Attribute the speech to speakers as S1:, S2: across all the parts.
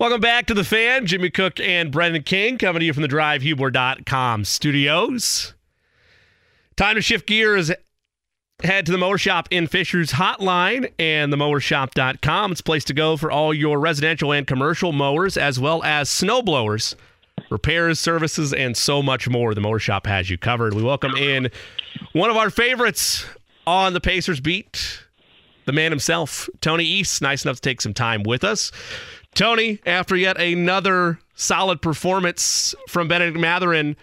S1: Welcome back to the fan. Jimmy Cook and Brendan King coming to you from the drivehubler.com studios. Time to shift gears. Head to the Mower Shop in Fishers hotline and themowershop.com. It's a place to go for all your residential and commercial mowers, as well as snow blowers, repairs, services, and so much more. The Mower Shop has you covered. We welcome in one of our favorites on the Pacers beat, the man himself, Tony East. Nice enough to take some time with us. Tony, after yet another solid performance from Benedict Mathurin,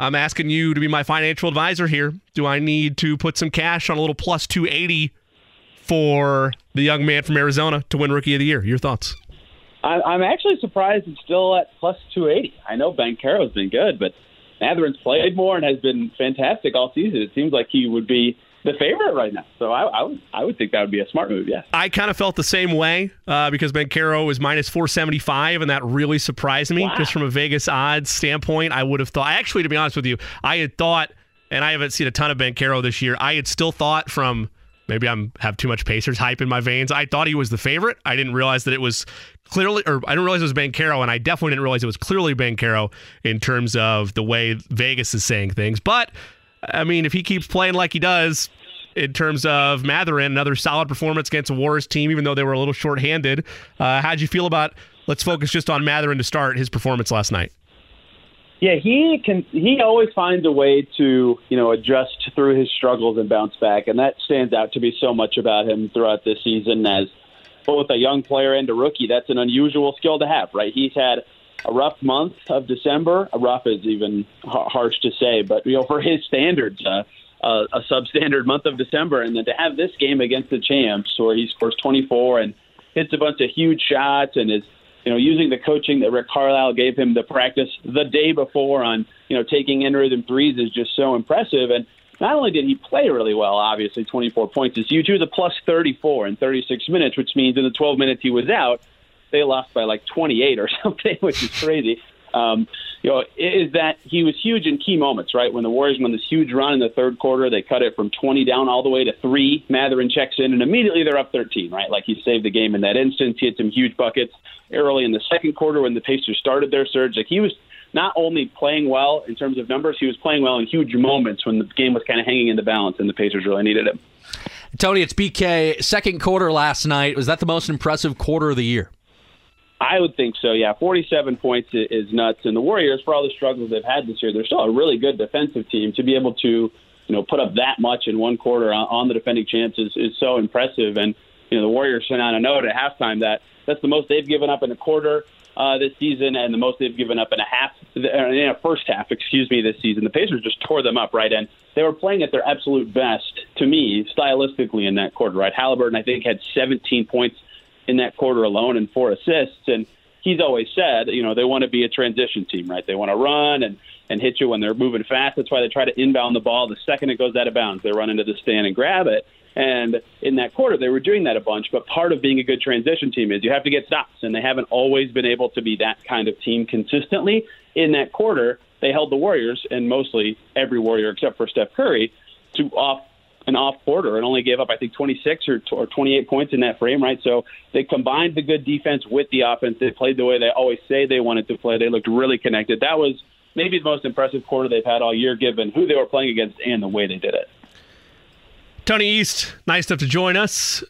S1: I'm asking you to be my financial advisor here. Do I need to put some cash on a little plus 280 for the young man from Arizona to win Rookie of the Year? Your thoughts?
S2: I'm actually surprised it's still at plus 280. I know Banchero's been good, but Mathurin's played more and has been fantastic all season. It seems like he would be the favorite right now. So I, I, would I would think that would be a smart move. Yes.
S1: I kind of felt the same way uh, because Banchero is minus four seventy five, and that really surprised me wow. just from a Vegas odds standpoint. I would have thought actually, to be honest with you, I had thought, and I haven't seen a ton of Banchero this year. I had still thought from maybe I'm have too much Pacers hype in my veins. I thought he was the favorite. I didn't realize that it was clearly, or I didn't realize it was Banchero, and I definitely didn't realize it was clearly Banchero in terms of the way Vegas is saying things. But I mean, if he keeps playing like he does, in terms of Mathurin, another solid performance against a Warriors team, even though they were a little shorthanded. Uh, how'd you feel about? Let's focus just on Mathurin to start his performance last night.
S2: Yeah, he can. He always finds a way to you know adjust through his struggles and bounce back, and that stands out to be so much about him throughout this season as both a young player and a rookie. That's an unusual skill to have, right? He's had a rough month of December. A rough is even harsh to say, but you know for his standards, uh, a, a substandard month of December, and then to have this game against the champs where he scores 24 and hits a bunch of huge shots and is you know using the coaching that Rick Carlisle gave him to practice the day before on you know taking in rhythm threes is just so impressive and. Not only did he play really well, obviously 24 points, is huge. He a plus 34 in 36 minutes, which means in the 12 minutes he was out, they lost by like 28 or something, which is crazy um, you know, is that he was huge in key moments, right? When the Warriors won this huge run in the third quarter, they cut it from 20 down all the way to three. Mathurin checks in, and immediately they're up 13, right? Like he saved the game in that instance. He had some huge buckets early in the second quarter when the Pacers started their surge. Like he was not only playing well in terms of numbers, he was playing well in huge moments when the game was kind of hanging in the balance and the Pacers really needed him.
S3: Tony, it's BK. Second quarter last night. Was that the most impressive quarter of the year?
S2: I would think so. Yeah, 47 points is nuts. And the Warriors, for all the struggles they've had this year, they're still a really good defensive team. To be able to, you know, put up that much in one quarter on, the defending champs is, is so impressive. And you know, the Warriors sent out a note at halftime that that's the most they've given up in a quarter uh, this season, and the most they've given up in a half, in a first half, excuse me, this season. The Pacers just tore them up, right? And they were playing at their absolute best, to me, stylistically in that quarter, right? Haliburton, I think, had 17 points in that quarter alone and four assists. And he's always said, you know, they want to be a transition team, right? They want to run and and hit you when they're moving fast. That's why they try to inbound the ball. The second it goes out of bounds, they run into the stand and grab it. And in that quarter, they were doing that a bunch. But part of being a good transition team is you have to get stops, and they haven't always been able to be that kind of team consistently. In that quarter, they held the Warriors, and mostly every Warrior except for Steph Curry, to off an off quarter and only gave up, I think, 26 or, or 28 points in that frame, right? So they combined the good defense with the offense. They played the way they always say they wanted to play. They looked really connected. That was maybe the most impressive quarter they've had all year, given who they were playing against and the way they did it.
S1: Tony East, nice enough to join us.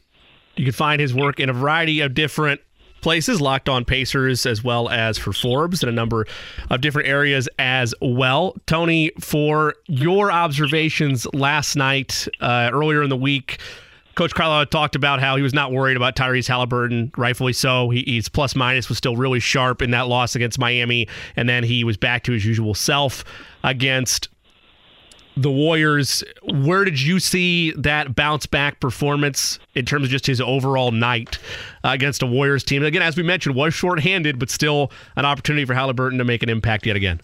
S1: You can find his work in a variety of different places, Locked On Pacers, as well as for Forbes and a number of different areas as well. Tony, for your observations last night, uh, earlier in the week, Coach Carlisle talked about how he was not worried about Tyrese Haliburton, rightfully so. He, he's plus minus was still really sharp in that loss against Miami, and then he was back to his usual self against the Warriors. Where did you see that bounce back performance in terms of just his overall night uh, against a Warriors team? Again, as we mentioned, was shorthanded, but still an opportunity for Haliburton to make an impact yet again.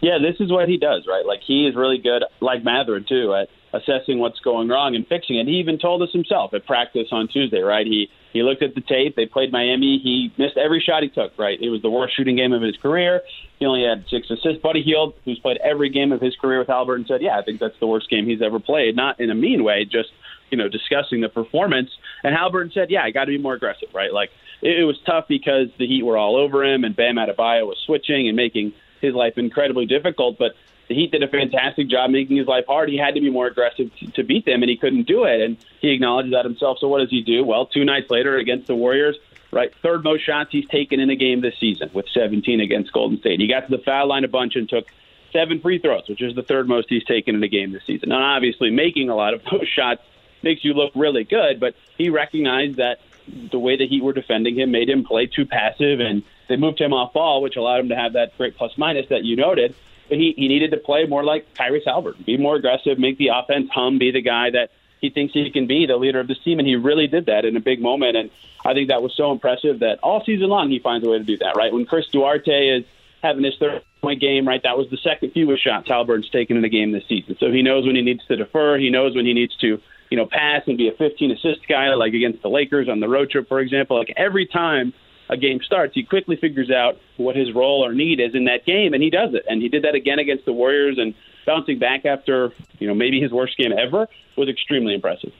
S2: Yeah, this is what he does, right? Like he is really good, like Mathurin too, at assessing what's going wrong and fixing it. He even told us himself at practice on Tuesday, right? He he looked at the tape. They played Miami. He missed every shot he took. Right, it was the worst shooting game of his career. He only had six assists. Buddy Hield, who's played every game of his career with Haliburton, said, "Yeah, I think that's the worst game he's ever played." Not in a mean way, just you know discussing the performance. And Haliburton said, "Yeah, I got to be more aggressive. Right, like it, it was tough because the Heat were all over him, and Bam Adebayo was switching and making his life incredibly difficult. But the Heat did a fantastic job making his life hard. He had to be more aggressive to, to beat them, and he couldn't do it. And he acknowledged that himself. So what does he do? Well, two nights later against the Warriors, right, third most shots he's taken in a game this season with 17 against Golden State. He got to the foul line a bunch and took seven free throws, which is the third most he's taken in a game this season. Now, obviously, making a lot of those shots makes you look really good, but he recognized that the way the Heat were defending him made him play too passive, and they moved him off ball, which allowed him to have that great plus minus that you noted. He, he needed to play more like Tyrese Haliburton, be more aggressive, make the offense hum, be the guy that he thinks he can be, the leader of this team, and he really did that in a big moment. And I think that was so impressive that all season long he finds a way to do that. Right when Chris Duarte is having his third point game, right, that was the second fewest shots Haliburton's taken in a game this season. So he knows when he needs to defer, he knows when he needs to you know, pass and be a 15 assist guy, like against the Lakers on the road trip, for example. Like every time a game starts, he quickly figures out what his role or need is in that game, and he does it. And he did that again against the Warriors, and bouncing back after you know maybe his worst game ever was extremely impressive.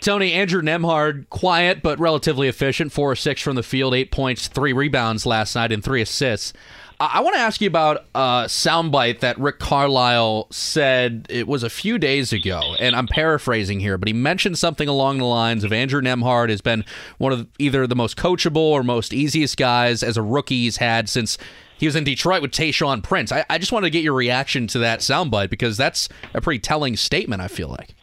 S3: Tony Andrew Nembhard, quiet but relatively efficient, four or six from the field, eight points, three rebounds last night, and three assists. I want to ask you about a soundbite that Rick Carlisle said it was a few days ago, and I'm paraphrasing here, but he mentioned something along the lines of Andrew Nembhard has been one of either the most coachable or most easiest guys as a rookie he's had since he was in Detroit with Tayshaun Prince. I, I just wanted to get your reaction to that soundbite because that's a pretty telling statement. I feel like.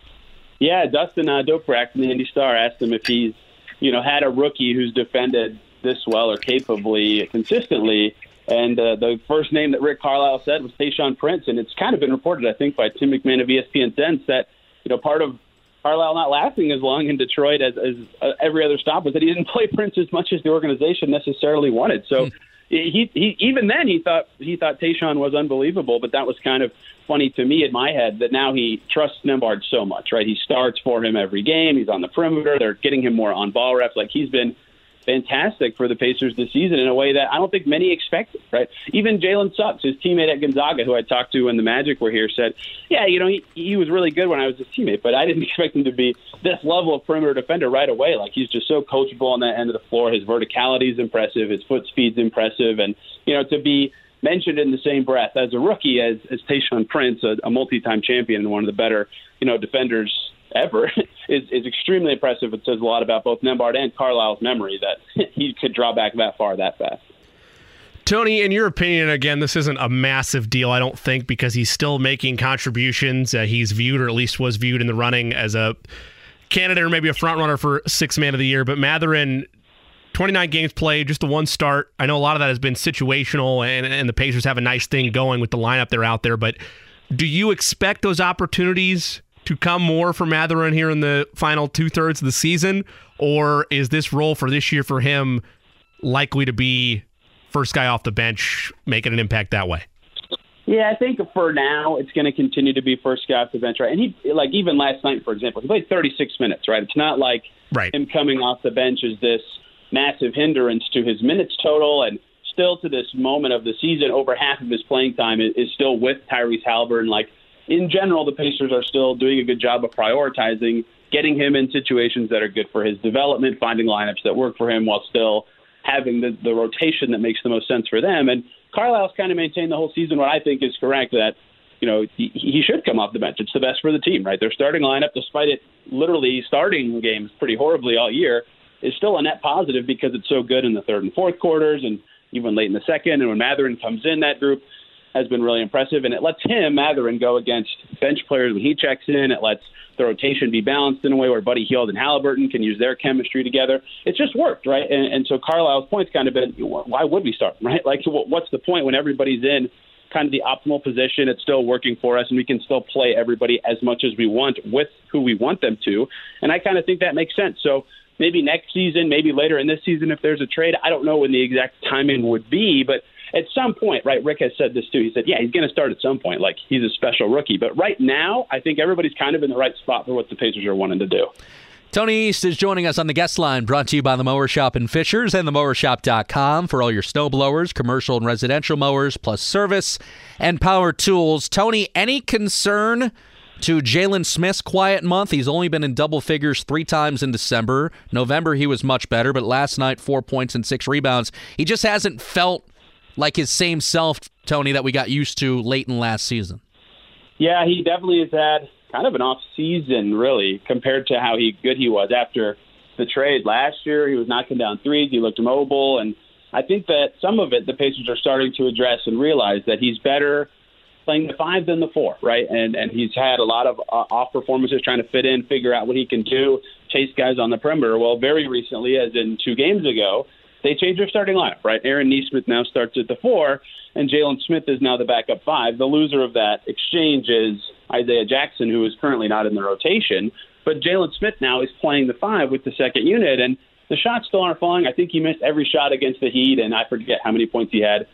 S2: Yeah, Dustin uh, Dopirak from the Indy Star asked him if he's, you know, had a rookie who's defended this well or capably consistently and uh, the first name that Rick Carlisle said was Tayshaun Prince, and it's kind of been reported, I think, by Tim McMahon of ESPN Sense that you know part of Carlisle not lasting as long in Detroit as, as uh, every other stop was that he didn't play Prince as much as the organization necessarily wanted. So. Hmm. He, he even then he thought he thought Tayshaun was unbelievable, but that was kind of funny to me in my head that now he trusts Nembhard so much, right? He starts for him every game. He's on the perimeter. They're getting him more on ball reps. Like he's been fantastic for the Pacers this season in a way that I don't think many expected, right? Even Jalen Suggs, his teammate at Gonzaga, who I talked to when the Magic were here, said, yeah, you know, he, he was really good when I was his teammate, but I didn't expect him to be this level of perimeter defender right away. Like, he's just so coachable on that end of the floor. His verticality is impressive. His foot speed's impressive. And, you know, to be mentioned in the same breath as a rookie as, as Tayshaun Prince, a, a multi-time champion and one of the better, you know, defenders ever is, is extremely impressive. It says a lot about both Nembhard and Carlisle's memory that he could draw back that far that fast.
S1: Tony, in your opinion, again, this isn't a massive deal, I don't think, because he's still making contributions. Uh, he's viewed, or at least was viewed in the running, as a candidate or maybe a front runner for six man of the year. But Mathurin, 29 games played, just the one start. I know a lot of that has been situational, and, and the Pacers have a nice thing going with the lineup they're out there. But do you expect those opportunities to come more for Mathurin here in the final two thirds of the season, or is this role for this year for him likely to be first guy off the bench, making an impact that way?
S2: Yeah, I think for now it's going to continue to be first guy off the bench, right? And he, like even last night, for example, he played 36 minutes, right? It's not like
S1: right.
S2: him coming off the bench is this massive hindrance to his minutes total, and still to this moment of the season, over half of his playing time is, is still with Tyrese Haliburton. Like in general, the Pacers are still doing a good job of prioritizing getting him in situations that are good for his development, finding lineups that work for him while still having the, the rotation that makes the most sense for them. And Carlisle's kind of maintained the whole season what I think is correct that, you know, he, he should come off the bench. It's the best for the team, right? Their starting lineup, despite it literally starting games pretty horribly all year, is still a net positive because it's so good in the third and fourth quarters and even late in the second. And when Mathurin comes in, that group has been really impressive, and it lets him, Mathurin, go against bench players when he checks in. It lets the rotation be balanced in a way where Buddy Hield and Haliburton can use their chemistry together. It's just worked, right? And, and so Carlisle's point's kind of been, why would we start, right? Like, what's the point when everybody's in kind of the optimal position? It's still working for us, and we can still play everybody as much as we want with who we want them to. And I kind of think that makes sense. So maybe next season, maybe later in this season, if there's a trade, I don't know when the exact timing would be, but – at some point, right? Rick has said this too. He said, yeah, he's going to start at some point. Like he's a special rookie. But right now, I think everybody's kind of in the right spot for what the Pacers are wanting to do.
S3: Tony East is joining us on the guest line, brought to you by the Mower Shop in Fishers and themowershop.com for all your snow blowers, commercial and residential mowers, plus service and power tools. Tony, any concern to Jalen Smith's quiet month. He's only been in double figures three times in December. November, he was much better, but last night, four points and six rebounds. He just hasn't felt like his same self, Tony, that we got used to late in last season.
S2: Yeah, he definitely has had kind of an off season, really, compared to how he good he was after the trade last year. He was knocking down threes. He looked mobile, and I think that some of it the Pacers are starting to address and realize that he's better playing the five than the four, right? And and he's had a lot of uh, off performances trying to fit in, figure out what he can do, chase guys on the perimeter. Well, very recently, as in two games ago, they changed their starting lineup, right? Aaron Nesmith now starts at the four, and Jalen Smith is now the backup five. The loser of that exchange is Isaiah Jackson, who is currently not in the rotation. But Jalen Smith now is playing the five with the second unit, and the shots still aren't falling. I think he missed every shot against the Heat, and I forget how many points he had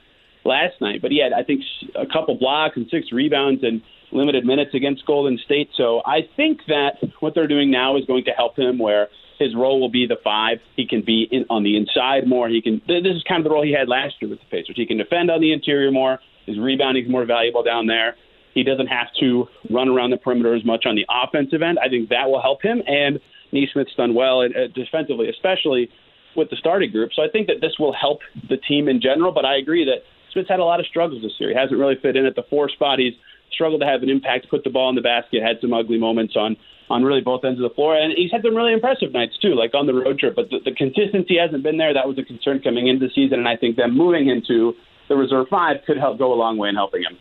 S2: last night. But he had, I think, a couple blocks and six rebounds and limited minutes against Golden State. So I think that what they're doing now is going to help him where his role will be the five. He can be in, on the inside more. He can. This is kind of the role he had last year with the Pacers. He can defend on the interior more. His rebounding is more valuable down there. He doesn't have to run around the perimeter as much on the offensive end. I think that will help him. And Nesmith's done well uh, defensively, especially with the starting group. So I think that this will help the team in general. But I agree that Smith's had a lot of struggles this year. He hasn't really fit in at the four spot. He's struggled to have an impact, put the ball in the basket, had some ugly moments on on really both ends of the floor. And he's had some really impressive nights too, like on the road trip. But the, the consistency hasn't been there. That was a concern coming into the season, and I think them moving into the reserve five could help go a long way in helping him.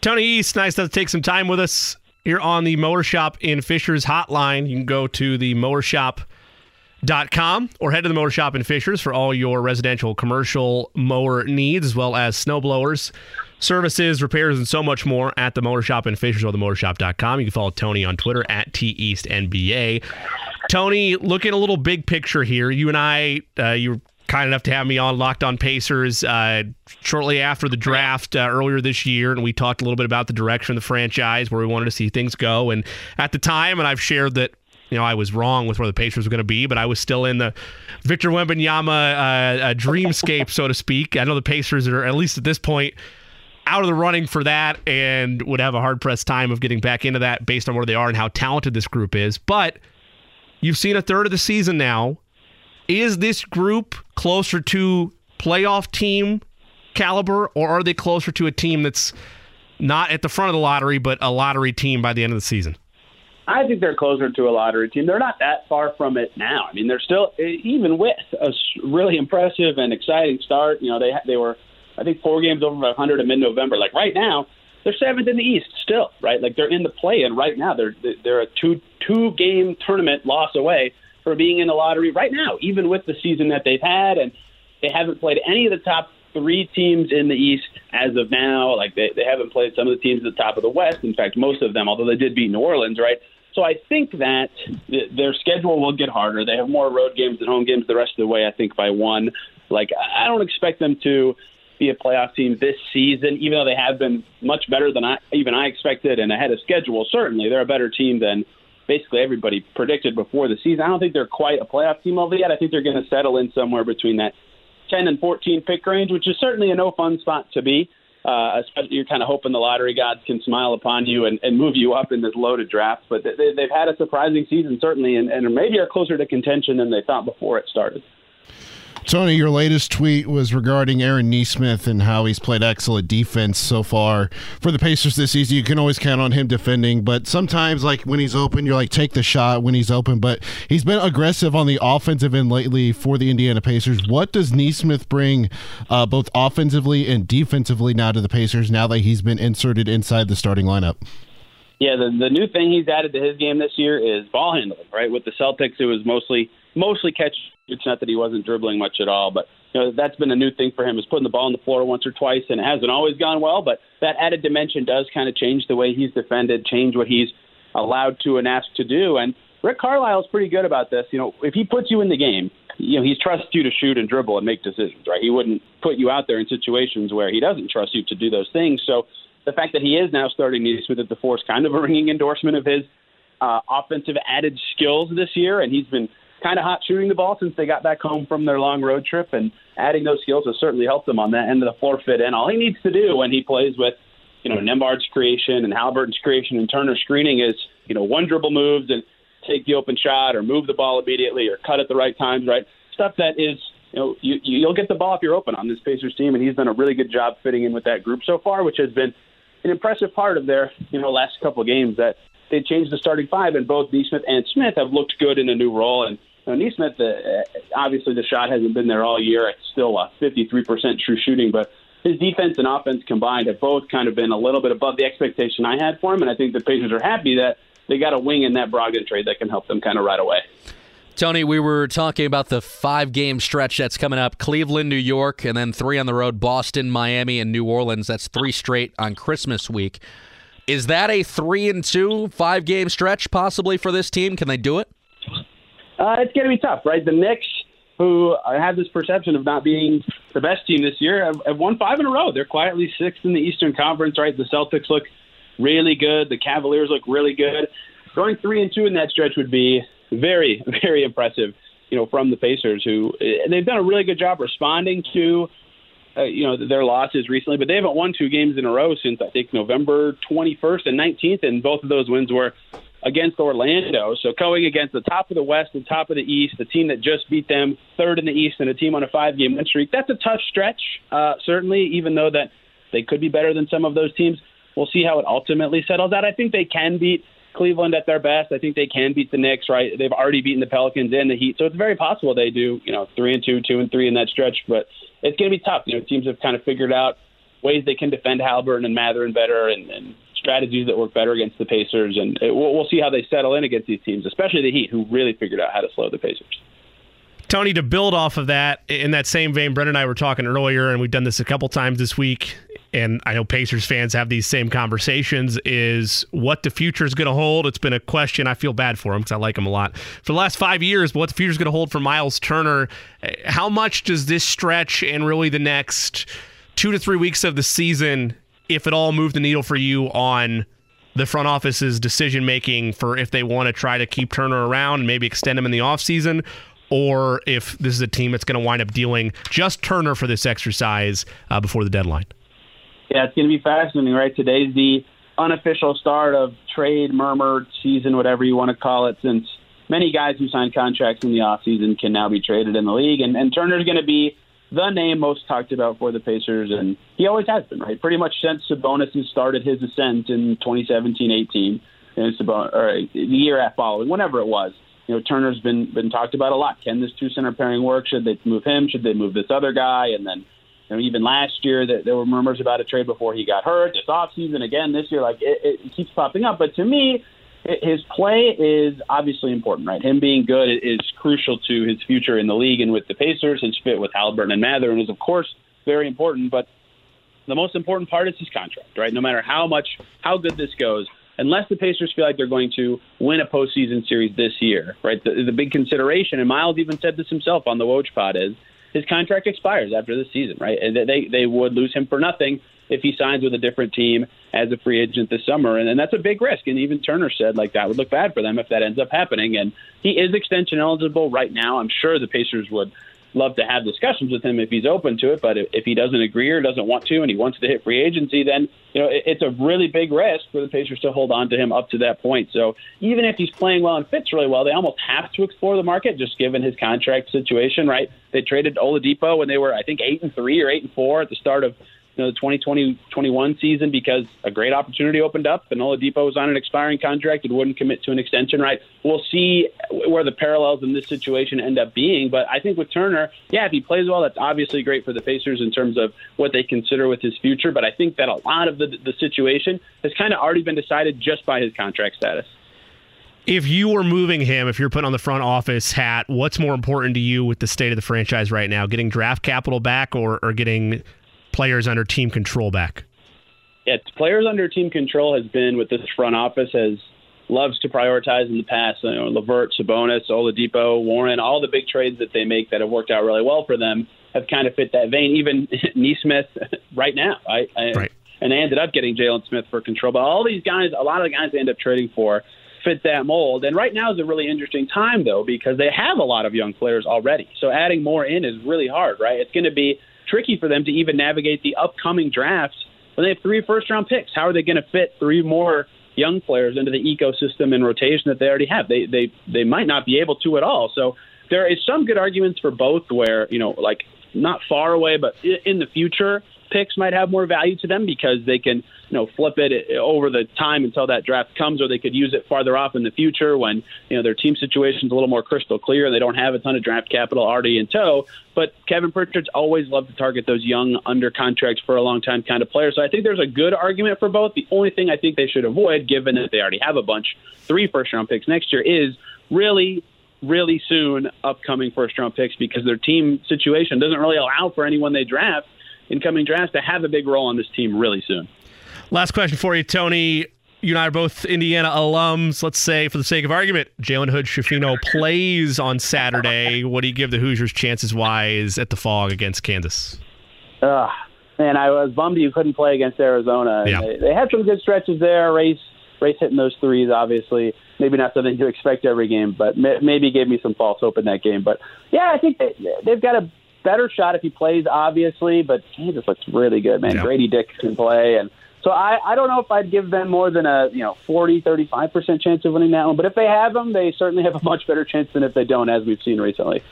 S1: Tony East, nice to take some time with us here on the Mower Shop in Fishers hotline. You can go to the Mower Shop dot com or head to the mower shop in fishers for all your residential commercial mower needs as well as snow blowers services repairs and so much more at the Mower shop in fishers or the mowershop.com you can follow tony on twitter at teastnba tony looking a little big picture here you and i uh, you were kind enough to have me on locked on pacers uh, shortly after the draft uh, earlier this year and we talked a little bit about the direction of the franchise where we wanted to see things go. And at the time and i've shared that you know, I was wrong with where the Pacers were going to be, but I was still in the Victor Wembanyama uh, uh, dreamscape, so to speak. I know the Pacers are, at least at this point, out of the running for that and would have a hard pressed time of getting back into that based on where they are and how talented this group is. But you've seen a third of the season now. Is this group closer to playoff team caliber, or are they closer to a team that's not at the front of the lottery, but a lottery team by the end of the season?
S2: I think they're closer to a lottery team. They're not that far from it now. I mean, they're still even with a really impressive and exciting start. You know, they they were I think four games over 500 in mid-November. Like right now, they're seventh in the East still, right? Like they're in the play-in right now. They're they're a two two game tournament loss away for being in the lottery right now, even with the season that they've had, and they haven't played any of the top three teams in the East as of now. Like they, they haven't played some of the teams at the top of the West. In fact, most of them, although they did beat New Orleans, right? So I think that their schedule will get harder. They have more road games than home games the rest of the way. I think by one. Like I don't expect them to be a playoff team this season, even though they have been much better than I even I expected and ahead of schedule. Certainly, they're a better team than basically everybody predicted before the season. I don't think they're quite a playoff team over yet. I think they're going to settle in somewhere between that 10 and 14 pick range, which is certainly a no fun spot to be. Uh, especially you're kind of hoping the lottery gods can smile upon you and, and move you up in this loaded draft. But they, they've had a surprising season, certainly, and, and maybe are closer to contention than they thought before it started.
S4: Tony, your latest tweet was regarding Aaron Nesmith and how he's played excellent defense so far for the Pacers this season. You can always count on him defending, but sometimes, like when he's open, you're like, take the shot when he's open. But he's been aggressive on the offensive end lately for the Indiana Pacers. What does Nesmith bring uh, both offensively and defensively now to the Pacers now that he's been inserted inside the starting lineup?
S2: Yeah, the, the new thing he's added to his game this year is ball handling, right? With the Celtics, it was mostly mostly catch it's not that he wasn't dribbling much at all, but you know that's been a new thing for him is putting the ball on the floor once or twice, and it hasn't always gone well. But that added dimension does kind of change the way he's defended, change what he's allowed to and asked to do. And Rick Carlisle is pretty good about this. You know, if he puts you in the game, you know he trusts you to shoot and dribble and make decisions. Right? He wouldn't put you out there in situations where he doesn't trust you to do those things. So the fact that he is now starting Nesmith at the force, kind of a ringing endorsement of his uh, offensive added skills this year, and he's been kind of hot shooting the ball since they got back home from their long road trip, and adding those skills has certainly helped him on that end of the floor fit in. All he needs to do when he plays with you know, Nembhard's creation and Haliburton's creation and Turner's screening is, you know, one dribble moves and take the open shot or move the ball immediately or cut at the right times, right? Stuff that is, you know, you, you'll get the ball if you're open on this Pacers team, and he's done a really good job fitting in with that group so far, which has been an impressive part of their, you know, last couple of games that they changed the starting five, and both Nesmith and Smith have looked good in a new role. And you know, Nesmith, uh, obviously the shot hasn't been there all year. It's still a 53% true shooting, but his defense and offense combined have both kind of been a little bit above the expectation I had for him. And I think the Pacers are happy that they got a wing in that Brogdon trade that can help them kind of right away.
S3: Tony, we were talking about the five game stretch that's coming up Cleveland, New York, and then three on the road Boston, Miami, and New Orleans. That's three straight on Christmas week. Is that a three and two five game stretch possibly for this team? Can they do it?
S2: Uh, it's going to be tough, right? The Knicks, who have this perception of not being the best team this year, have, have won five in a row. They're quietly sixth in the Eastern Conference, right? The Celtics look really good. The Cavaliers look really good. Going three and two in that stretch would be very, very impressive. You know, from the Pacers, who they've done a really good job responding to, uh, you know, their losses recently, but they haven't won two games in a row since I think November 21st and 19th, and both of those wins were against Orlando. So going against the top of the West, the top of the East, the team that just beat them, third in the East, and a team on a five-game win streak. That's a tough stretch, uh, certainly. Even though that they could be better than some of those teams, we'll see how it ultimately settles out. I think they can beat Cleveland at their best. I think they can beat the Knicks. Right? They've already beaten the Pelicans and the Heat, so it's very possible they do. You know, three and two, two and three in that stretch. But it's going to be tough. You know, teams have kind of figured out ways they can defend Haliburton and Mathurin better, and, and strategies that work better against the Pacers, and it, we'll, we'll see how they settle in against these teams, especially the Heat, who really figured out how to slow the Pacers.
S1: Tony, to build off of that, in that same vein, Brent and I were talking earlier, and we've done this a couple times this week, and I know Pacers fans have these same conversations, is what the future is going to hold. It's been a question. I feel bad for him because I like him a lot. For the last five years, what the future is going to hold for Miles Turner. How much does this stretch and really the next two to three weeks of the season if it all moved the needle for you on the front office's decision making for if they want to try to keep Turner around and maybe extend him in the offseason, or if this is a team that's going to wind up dealing just Turner for this exercise uh, before the deadline.
S2: Yeah, it's going to be fascinating, right? Today's the unofficial start of trade, murmur, season, whatever you want to call it, since many guys who signed contracts in the offseason can now be traded in the league. And, and Turner's going to be the name most talked about for the Pacers, and he always has been, right? Pretty much since Sabonis started his ascent in 2017-18, and Sabonis, or the year after following, whenever it was. You know, Turner's been been talked about a lot. Can this two center pairing work? Should they move him? Should they move this other guy? And then, you know, even last year that there were murmurs about a trade before he got hurt. This offseason again this year, like it, it keeps popping up. But to me, his play is obviously important, right? Him being good is crucial to his future in the league and with the Pacers. His fit with Haliburton and Mathurin is, of course, very important. But the most important part is his contract, right? No matter how much, how good this goes, unless the Pacers feel like they're going to win a postseason series this year, right? The, the big consideration, and Miles even said this himself on the Woj pod, is his contract expires after this season, right? And they they would lose him for nothing if he signs with a different team as a free agent this summer. And, and that's a big risk. And even Turner said, like, that would look bad for them if that ends up happening. And he is extension eligible right now. I'm sure the Pacers would love to have discussions with him if he's open to it. But if, if he doesn't agree or doesn't want to and he wants to hit free agency, then, you know, it, it's a really big risk for the Pacers to hold on to him up to that point. So even if he's playing well and fits really well, they almost have to explore the market just given his contract situation, right? They traded Oladipo when they were, I think, 8 and 3 or 8 and 4 at the start of you know, the 2020-21 season because a great opportunity opened up and Oladipo was on an expiring contract and wouldn't commit to an extension, right? We'll see where the parallels in this situation end up being. But I think with Turner, yeah, if he plays well, that's obviously great for the Pacers in terms of what they consider with his future. But I think that a lot of the, the situation has kind of already been decided just by his contract status.
S1: If you were moving him, if you're putting on the front office hat, what's more important to you with the state of the franchise right now? Getting draft capital back or, or getting players under team control back?
S2: Yeah, players under team control has been what this front office has loves to prioritize in the past. You know, Levert, Sabonis, Oladipo, Warren, all the big trades that they make that have worked out really well for them have kind of fit that vein. Even Nesmith right now, I, I right. and they ended up getting Jalen Smith for control. But all these guys, a lot of the guys they end up trading for fit that mold. And right now is a really interesting time though because they have a lot of young players already. So adding more in is really hard, right? It's going to be tricky for them to even navigate the upcoming drafts when they have three first round picks? How are they going to fit three more young players into the ecosystem and rotation that they already have? They they they might not be able to at all. So there is some good arguments for both. Where you know, like not far away, but in the future, picks might have more value to them because they can, you know, flip it eh, over the time until that draft comes, or they could use it farther off in the future when you know their team situation is a little more crystal clear. and They don't have a ton of draft capital already in tow. But Kevin Pritchard's always loved to target those young, under contracts for a long time kind of players. So I think there's a good argument for both. The only thing I think they should avoid, given that they already have a bunch, three first round picks next year, is really really soon upcoming first round picks because their team situation doesn't really allow for anyone they draft in coming drafts to have a big role on this team really soon.
S1: Last question for you, Tony. You and I are both Indiana alums. Let's say, for the sake of argument, Jalen Hood Schifino plays on Saturday. What do you give the Hoosiers chances wise at the Phog against Kansas?
S2: Uh, man, I was bummed you couldn't play against Arizona.
S1: Yeah.
S2: They, they had some good stretches there. Race, race hitting those threes, obviously maybe not something to expect every game, but maybe gave me some false hope in that game. But yeah, I think they, they've got a better shot if he plays, obviously. But Kansas looks really good, man. Yeah. Grady Dick can play, and so I, I don't know if I'd give them more than a you know 40, 35 percent chance of winning that one. But if they have them, they certainly have a much better chance than if they don't, as we've seen recently.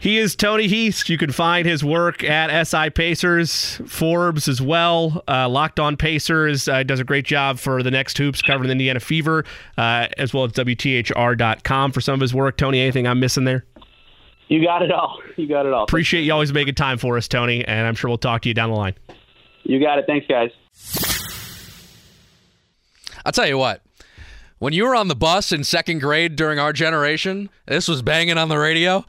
S1: He is Tony East. You can find his work at SI Pacers, Forbes as well. Uh, Locked On Pacers uh, does a great job for the next hoops covering the Indiana Fever, uh, as well as WTHR.com for some of his work. Tony, anything I'm missing there?
S2: You got it all. You got it all.
S1: Appreciate you always making time for us, Tony, and I'm sure we'll talk to you down the line.
S2: You got it. Thanks, guys.
S3: I'll tell you what. When you were on the bus in second grade during our generation, this was banging on the radio.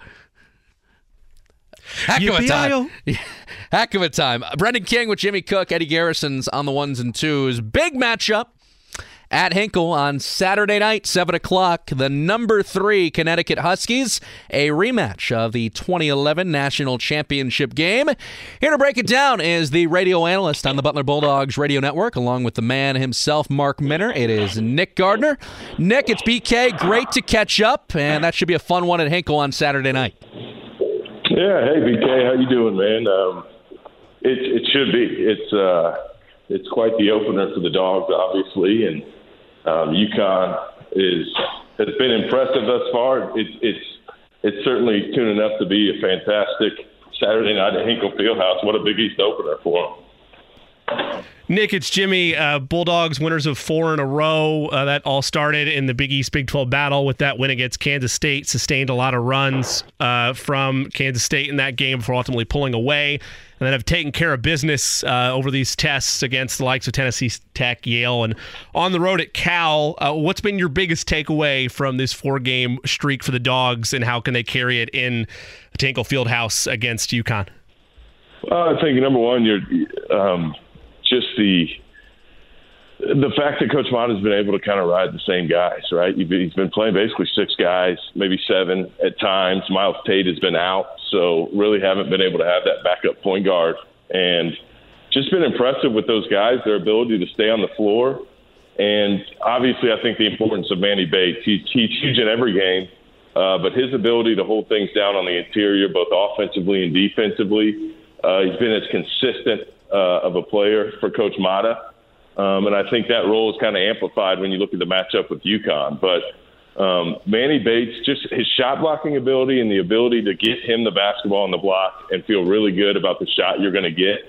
S3: Heck of a time. Heck of a time. Brendan King with Jimmy Cook, Eddie Garrison's on the ones and twos. Big matchup at Hinkle on Saturday night, 7 o'clock. The number three Connecticut Huskies, a rematch of the 2011 National Championship game. Here to break it down is the radio analyst on the Butler Bulldogs radio network, along with the man himself, Mark Minner. It is Nick Gardner. Nick, it's BK. Great to catch up, and that should be a fun one at Hinkle on Saturday night.
S5: Yeah, hey BK, how you doing, man? Um, it it should be. It's uh, it's quite the opener for the dogs, obviously, and um, UConn is has been impressive thus far. It's it's it's certainly tuning up to be a fantastic Saturday night at Hinkle Fieldhouse. What a Big East opener for them.
S1: Nick, it's Jimmy. Uh, Bulldogs winners of four in a row. Uh, that all started in the Big East Big 12 battle with that win against Kansas State. Sustained a lot of runs uh, from Kansas State in that game before ultimately pulling away. And then have taken care of business uh, over these tests against the likes of Tennessee Tech, Yale, and on the road at Cal. Uh, what's been your biggest takeaway from this four game streak for the Dogs, and how can they carry it in Hinkle Fieldhouse against UConn?
S5: Well, I think number one, you're. Um, just the the fact that Coach Matta has been able to kind of ride the same guys, right? He's been playing basically six guys, maybe seven at times. Myles Tate has been out, so really haven't been able to have that backup point guard. And just been impressive with those guys, their ability to stay on the floor. And obviously, I think the importance of Manny Bates. He's, huge in every game, uh, but his ability to hold things down on the interior, both offensively and defensively, uh, he's been as consistent uh, of a player for Coach Matta. Um, and I think that role is kind of amplified when you look at the matchup with UConn. But um, Manny Bates, just his shot blocking ability and the ability to get him the basketball on the block and feel really good about the shot you're going to get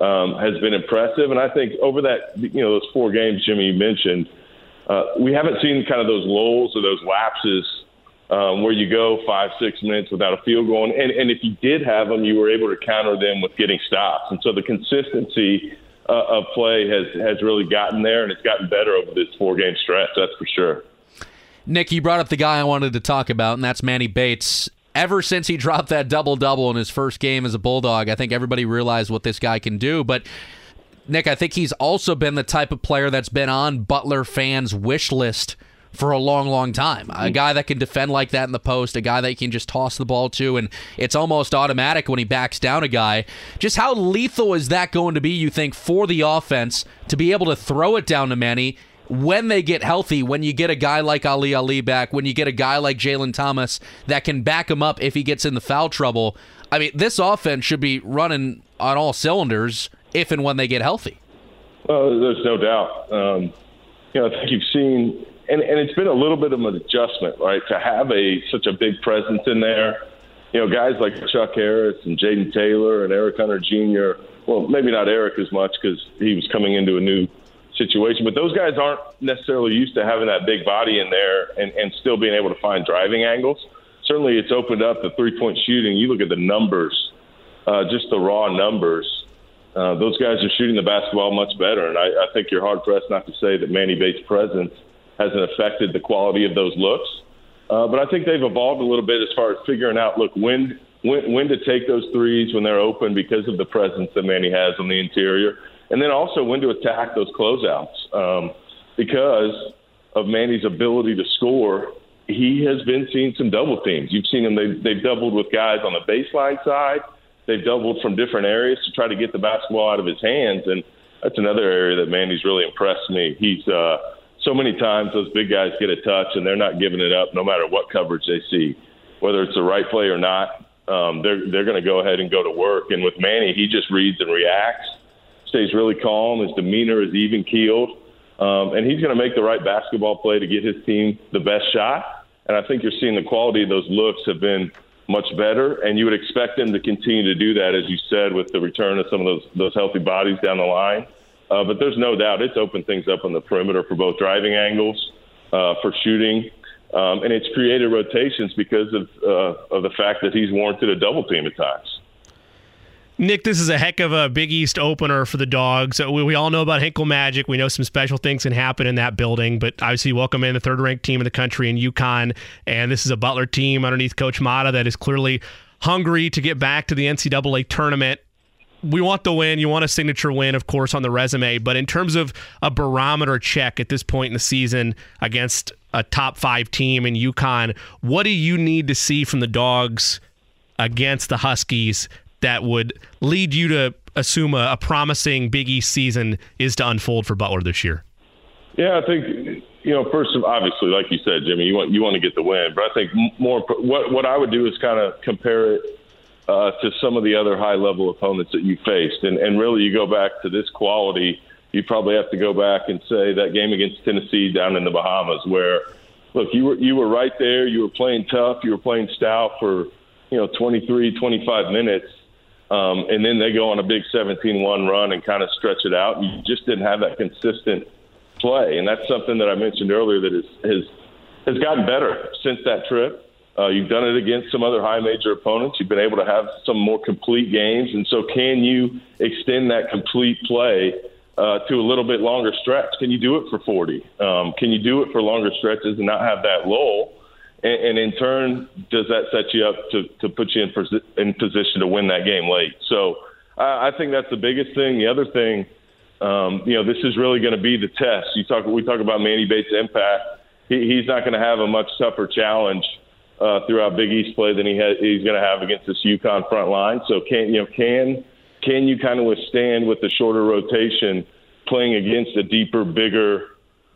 S5: um, has been impressive. And I think over that, you know, those four games Jimmy mentioned, uh, we haven't seen kind of those lulls or those lapses um, where you go five, six minutes without a field goal. And, and if you did have them, you were able to counter them with getting stops. And so the consistency uh, of play has, has really gotten there, and it's gotten better over this four game stretch, that's for sure.
S3: Nick, you brought up the guy I wanted to talk about, and that's Manny Bates. Ever since he dropped that double double in his first game as a Bulldog, I think everybody realized what this guy can do. But Nick, I think he's also been the type of player that's been on Butler fans' wish list for a long, long time. A guy that can defend like that in the post, a guy that you can just toss the ball to, and it's almost automatic when he backs down a guy. Just how lethal is that going to be, you think, for the offense to be able to throw it down to Manny? When they get healthy, when you get a guy like Ali Ali back, when you get a guy like Jalen Thomas that can back him up if he gets in the foul trouble, I mean, this offense should be running on all cylinders if and when they get healthy.
S5: Well, there's no doubt. Um, you know, I think you've seen, and, and it's been a little bit of an adjustment, right, to have a such a big presence in there. You know, guys like Chuck Harris and Jayden Taylor and Eric Hunter Jr. Well, maybe not Eric as much because he was coming into a new situation, but those guys aren't necessarily used to having that big body in there and, and still being able to find driving angles. Certainly, it's opened up the three point shooting. You look at the numbers, uh, just the raw numbers uh, those guys are shooting the basketball much better. And I, I think you're hard pressed not to say that Manny Bates' presence hasn't affected the quality of those looks. Uh, but I think they've evolved a little bit as far as figuring out, look, when, when when to take those threes when they're open because of the presence that Manny has on the interior, and then also when to attack those closeouts um, because of Manny's ability to score. He has been seeing some double teams. You've seen him; they've, they've doubled with guys on the baseline side they've doubled from different areas to try to get the basketball out of his hands, and that's another area that Manny's really impressed me. He's uh, so many times those big guys get a touch and they're not giving it up, no matter what coverage they see, whether it's the right play or not. Um, they're they're going to go ahead and go to work. And with Manny, he just reads and reacts, stays really calm. His demeanor is even keeled, um, and he's going to make the right basketball play to get his team the best shot. And I think you're seeing the quality of those looks have been much better, and you would expect them to continue to do that, as you said, with the return of some of those those healthy bodies down the line. Uh, but there's no doubt it's opened things up on the perimeter for both driving angles, uh, for shooting, um, and it's created rotations because of uh, of the fact that he's warranted a double team at times.
S1: Nick, this is a heck of a Big East opener for the Dogs. We, we all know about Hinkle Magic. We know some special things can happen in that building, but obviously, welcome in the third ranked team in the country in UConn. And this is a Butler team underneath Coach Matta that is clearly hungry to get back to the NCAA tournament. We want the win. You want a signature win, of course, on the resume. But in terms of a barometer check at this point in the season against a top five team in UConn, what do you need to see from the Dogs against the Huskies that would lead you to assume a, a promising Big East season is to unfold for Butler this year?
S5: Yeah, I think you know, first of obviously, like you said, Jimmy, you want you want to get the win, but I think more what what I would do is kind of compare it uh, to some of the other high level opponents that you faced, and and really you go back to this quality. You probably have to go back and say that game against Tennessee down in the Bahamas, where look, you were you were right there, you were playing tough, you were playing stout for you know 23, 25 minutes, um, and then they go on a big 17-1 run and kind of stretch it out. You just didn't have that consistent play, and that's something that I mentioned earlier that is, has has gotten better since that trip. Uh, you've done it against some other high major opponents. You've been able to have some more complete games, and so can you extend that complete play uh, to a little bit longer stretch? Can you do it for 40? Um, can you do it for longer stretches and not have that lull? and, and in turn, does that set you up to, to put you in, in position to win that game late? So I, I think that's the biggest thing. The other thing, um, you know, this is really going to be the test. You talk, we talk about Manny Bates' impact. He, he's not going to have a much tougher challenge uh, throughout Big East play than he he's going to have against this UConn front line. So can you know can can you kind of withstand with the shorter rotation playing against a deeper, bigger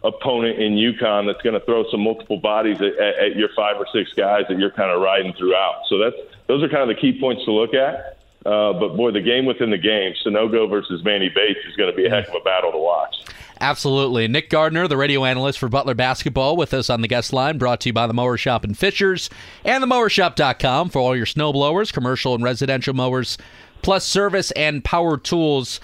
S5: opponent in UConn that's going to throw some multiple bodies at, at, at, your five or six guys that you're kind of riding throughout. So that's those are kind of the key points to look at. Uh, but boy, the game within the game, Sanogo versus Manny Bates is going to be a heck of a battle to watch.
S3: Absolutely. Nick Gardner, the radio analyst for Butler Basketball, with us on the guest line, brought to you by the Mower Shop in Fishers and themowershop.com for all your snow blowers, commercial and residential mowers, plus service and power tools.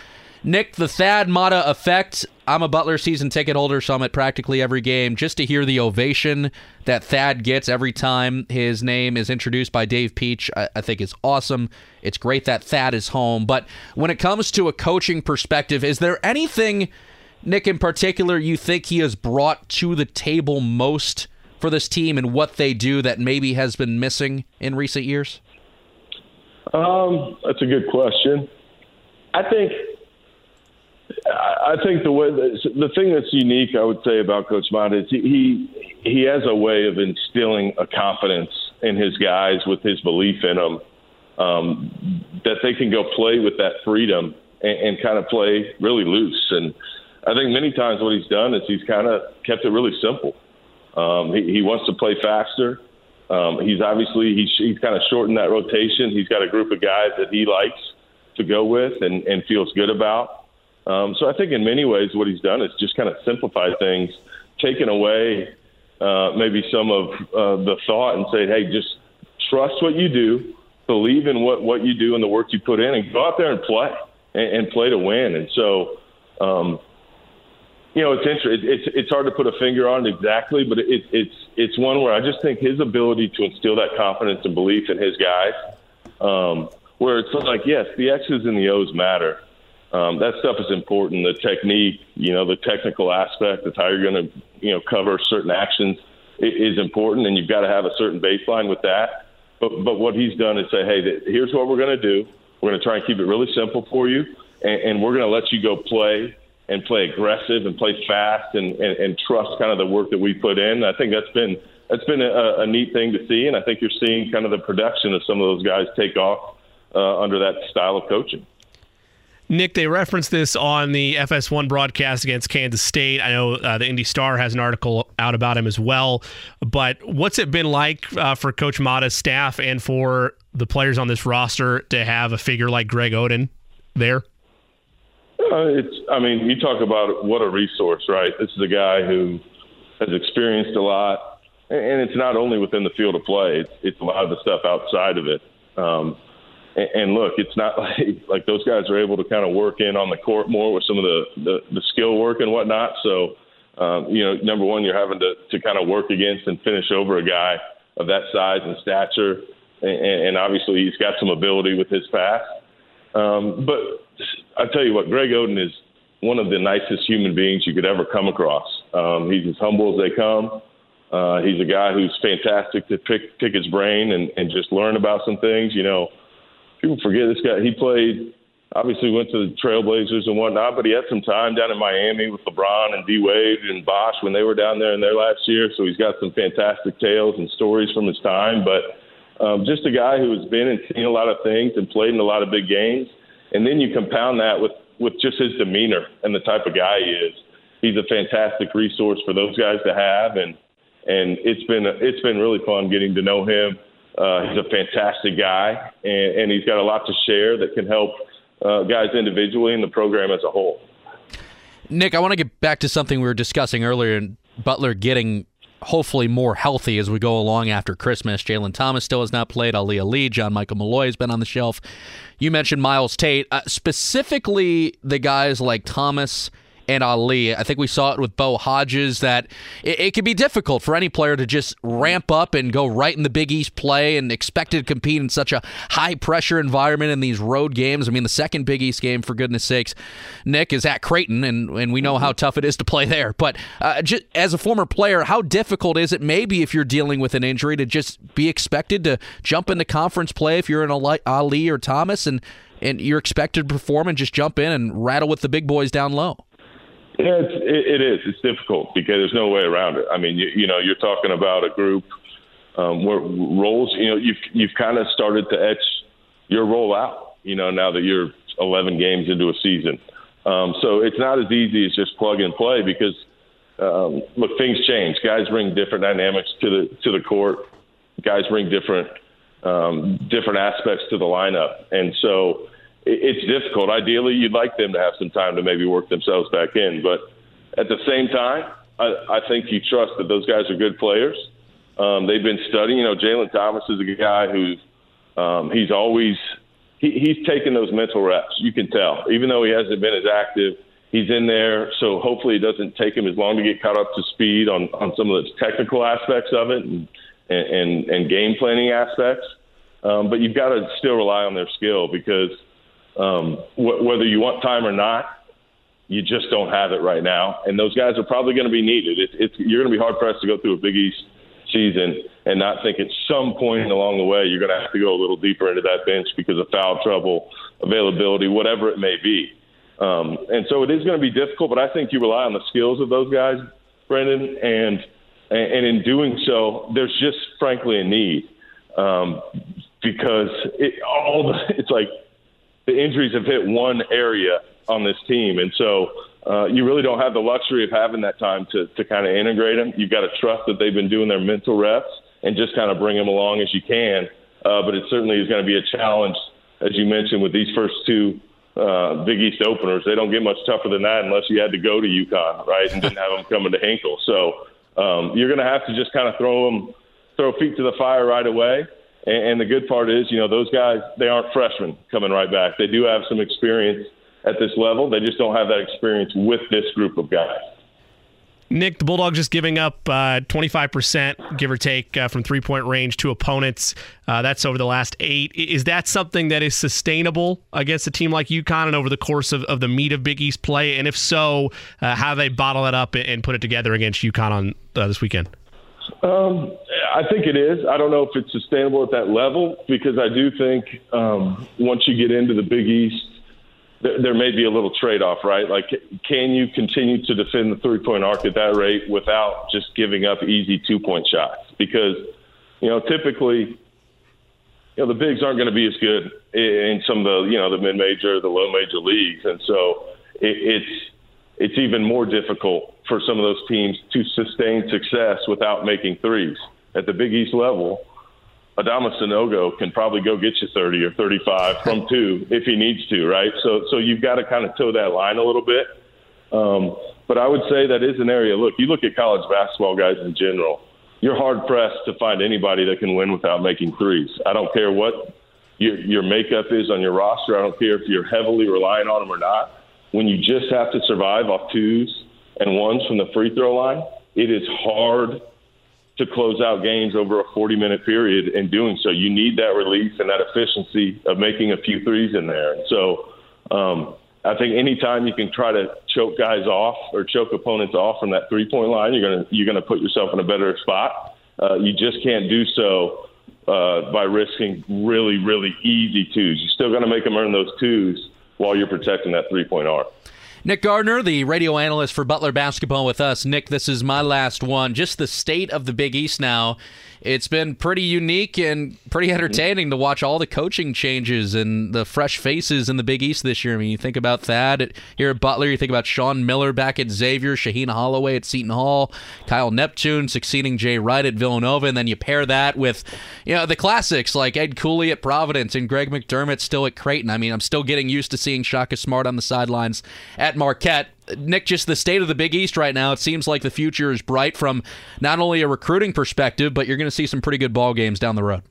S3: Nick, the Thad Matta effect. I'm a Butler season ticket holder, so I'm at practically every game. Just to hear the ovation that Thad gets every time his name is introduced by Dave Peach, I, I think is awesome. It's great that Thad is home. But when it comes to a coaching perspective, is there anything, Nick, in particular, you think he has brought to the table most for this team and what they do that maybe has been missing in recent years?
S5: Um, that's a good question. I think I think the way the thing that's unique, I would say, about Coach Matta is he he has a way of instilling a confidence in his guys with his belief in them um, that they can go play with that freedom and, and kind of play really loose. And I think many times what he's done is he's kind of kept it really simple. Um, he, he wants to play faster. Um, he's obviously he's, he's kind of shortened that rotation. He's got a group of guys that he likes to go with and, and feels good about. Um, so I think in many ways what he's done is just kind of simplify things, taken away uh, maybe some of uh, the thought and say, hey, just trust what you do, believe in what, what you do and the work you put in, and go out there and play and, and play to win. And so, um, you know, it's interesting. It's it's hard to put a finger on it exactly, but it, it's it's one where I just think his ability to instill that confidence and belief in his guys, um, where it's like, yes, the X's and the O's matter. Um, that stuff is important. The technique, you know, the technical aspect, that's how you're going to, you know, cover certain actions is important, and you've got to have a certain baseline with that. But but what he's done is say, hey, here's what we're going to do. We're going to try and keep it really simple for you, and, and we're going to let you go play and play aggressive and play fast and, and, and trust kind of the work that we put in. I think that's been that's been a, a neat thing to see, and I think you're seeing kind of the production of some of those guys take off uh, under that style of coaching.
S1: Nick, they referenced this on the FS1 broadcast against Kansas State. I know uh, the Indy Star has an article out about him as well. But what's it been like uh, for Coach Matta's staff and for the players on this roster to have a figure like Greg Oden there?
S5: Uh, it's. I mean, you talk about what a resource, right? This is a guy who has experienced a lot, and it's not only within the field of play; it's, it's a lot of the stuff outside of it. Um, and, and look, it's not like like those guys are able to kind of work in on the court more with some of the the, the skill work and whatnot. So, um, you know, number one, you're having to to kind of work against and finish over a guy of that size and stature, and, and obviously he's got some ability with his pass. Um, but I tell you what, Greg Oden is one of the nicest human beings you could ever come across. Um, he's as humble as they come. Uh, he's a guy who's fantastic to pick pick his brain and, and just learn about some things. You know, people forget this guy. He played, obviously went to the Trailblazers and whatnot, but he had some time down in Miami with LeBron and D Wade and Bosh when they were down there in their last year. So he's got some fantastic tales and stories from his time. But um, just a guy who has been and seen a lot of things and played in a lot of big games. And then you compound that with with just his demeanor and the type of guy he is. He's a fantastic resource for those guys to have, and and it's been it's been really fun getting to know him uh, he's a fantastic guy, and, and he's got a lot to share that can help uh, guys individually and the program as a whole.
S3: Nick, I want to get back to something we were discussing earlier, and Butler getting hopefully more healthy as we go along after Christmas. Jalen Thomas still has not played. Ali Ali, John Michael Mulloy has been on the shelf. You mentioned Myles Tate, uh, specifically the guys like Thomas and Ali. I think we saw it with Bo Hodges that it, it can be difficult for any player to just ramp up and go right in the Big East play and expect to compete in such a high pressure environment in these road games. I mean, the second Big East game, for goodness sakes, Nick is at Creighton, and, and we know how mm-hmm. tough it is to play there. But uh, just, as a former player, how difficult is it, maybe if you're dealing with an injury, to just be expected to jump into conference play if you're in a Ali or Thomas and and you're expected to perform and just jump in and rattle with the big boys down low?
S5: Yeah, it's, it, it is. It's difficult because there's no way around it. I mean, you, you know, you're talking about a group um, where roles. You know, you've you've kind of started to etch your role out. You know, now that you're 11 games into a season, um, so it's not as easy as just plug and play because um, look, things change. Guys bring different dynamics to the to the court. Guys bring different um, different aspects to the lineup, and so it's difficult. Ideally, you'd like them to have some time to maybe work themselves back in, but at the same time, I, I think you trust that those guys are good players. Um, they've been studying. You know, Jalen Thomas is a guy who um, he's always he, he's taken those mental reps. You can tell, even though he hasn't been as active, he's in there. So hopefully, it doesn't take him as long to get caught up to speed on on some of the technical aspects of it and and, and game planning aspects. Um, but you've got to still rely on their skill because um, wh- whether you want time or not, you just don't have it right now. And those guys are probably going to be needed. It, it's, you're going to be hard pressed to go through a Big East season and not think at some point along the way you're going to have to go a little deeper into that bench because of foul trouble, availability, whatever it may be. Um, and so it is going to be difficult, but I think you rely on the skills of those guys, Brendan, and and in doing so, there's just frankly a need um, because it, all the, it's like the injuries have hit one area on this team, and so uh, you really don't have the luxury of having that time to to kind of integrate them. You've got to trust that they've been doing their mental reps and just kind of bring them along as you can. Uh, but it certainly is going to be a challenge, as you mentioned, with these first two uh, Big East openers. They don't get much tougher than that unless you had to go to UConn, right, and didn't have them coming to Hinkle. So um, you're going to have to just kind of throw them, throw feet to the fire right away. And, and the good part is, you know, those guys they aren't freshmen coming right back. They do have some experience at this level. They just don't have that experience with this group of guys.
S1: Nick, the Bulldogs just giving up uh, 25%, give or take, uh, from three point range to opponents. Uh, that's over the last eight. Is that something that is sustainable against a team like UConn and over the course of, of the meat of Big East play? And if so, uh, how they bottle it up and put it together against UConn on uh, this weekend?
S5: Um, I think it is. I don't know if it's sustainable at that level because I do think um, once you get into the Big East, there may be a little trade off, right? Like, can you continue to defend the three point arc at that rate without just giving up easy two point shots? Because, you know, typically, you know, the bigs aren't going to be as good in some of the, you know, the mid major, the low major leagues. And so it, it's, it's even more difficult for some of those teams to sustain success without making threes. At the Big East level, Adama Sanogo can probably go get you 30 or 35 from two if he needs to, right? So, so you've got to kind of toe that line a little bit. Um, but I would say that is an area. Look, you look at college basketball guys in general. You're hard pressed to find anybody that can win without making threes. I don't care what your, your makeup is on your roster. I don't care if you're heavily relying on them or not. When you just have to survive off twos and ones from the free throw line, it is hard to close out games over a 40 minute period in doing so. You need that release and that efficiency of making a few threes in there. So um, I think anytime you can try to choke guys off or choke opponents off from that three point line, you're gonna you're gonna put yourself in a better spot. Uh, you just can't do so uh, by risking really really easy twos. You're still going to make them earn those twos while you're protecting that three point arc.
S3: Nick Gardner, the radio analyst for Butler Basketball with us. Nick, this is my last one. Just the state of the Big East now it's been pretty unique and pretty entertaining to watch all the coaching changes and the fresh faces in the Big East this year. I mean, you think about Thad here at Butler, you think about Sean Miller back at Xavier, Shaheen Holloway at Seton Hall, Kyle Neptune succeeding Jay Wright at Villanova, and then you pair that with you know the classics like Ed Cooley at Providence and Greg McDermott still at Creighton. I mean, I'm still getting used to seeing Shaka Smart on the sidelines at Marquette. Nick, just the state of the Big East right now, it seems like the future is bright from not only a recruiting perspective, but you're going to see some pretty good ball games down the road.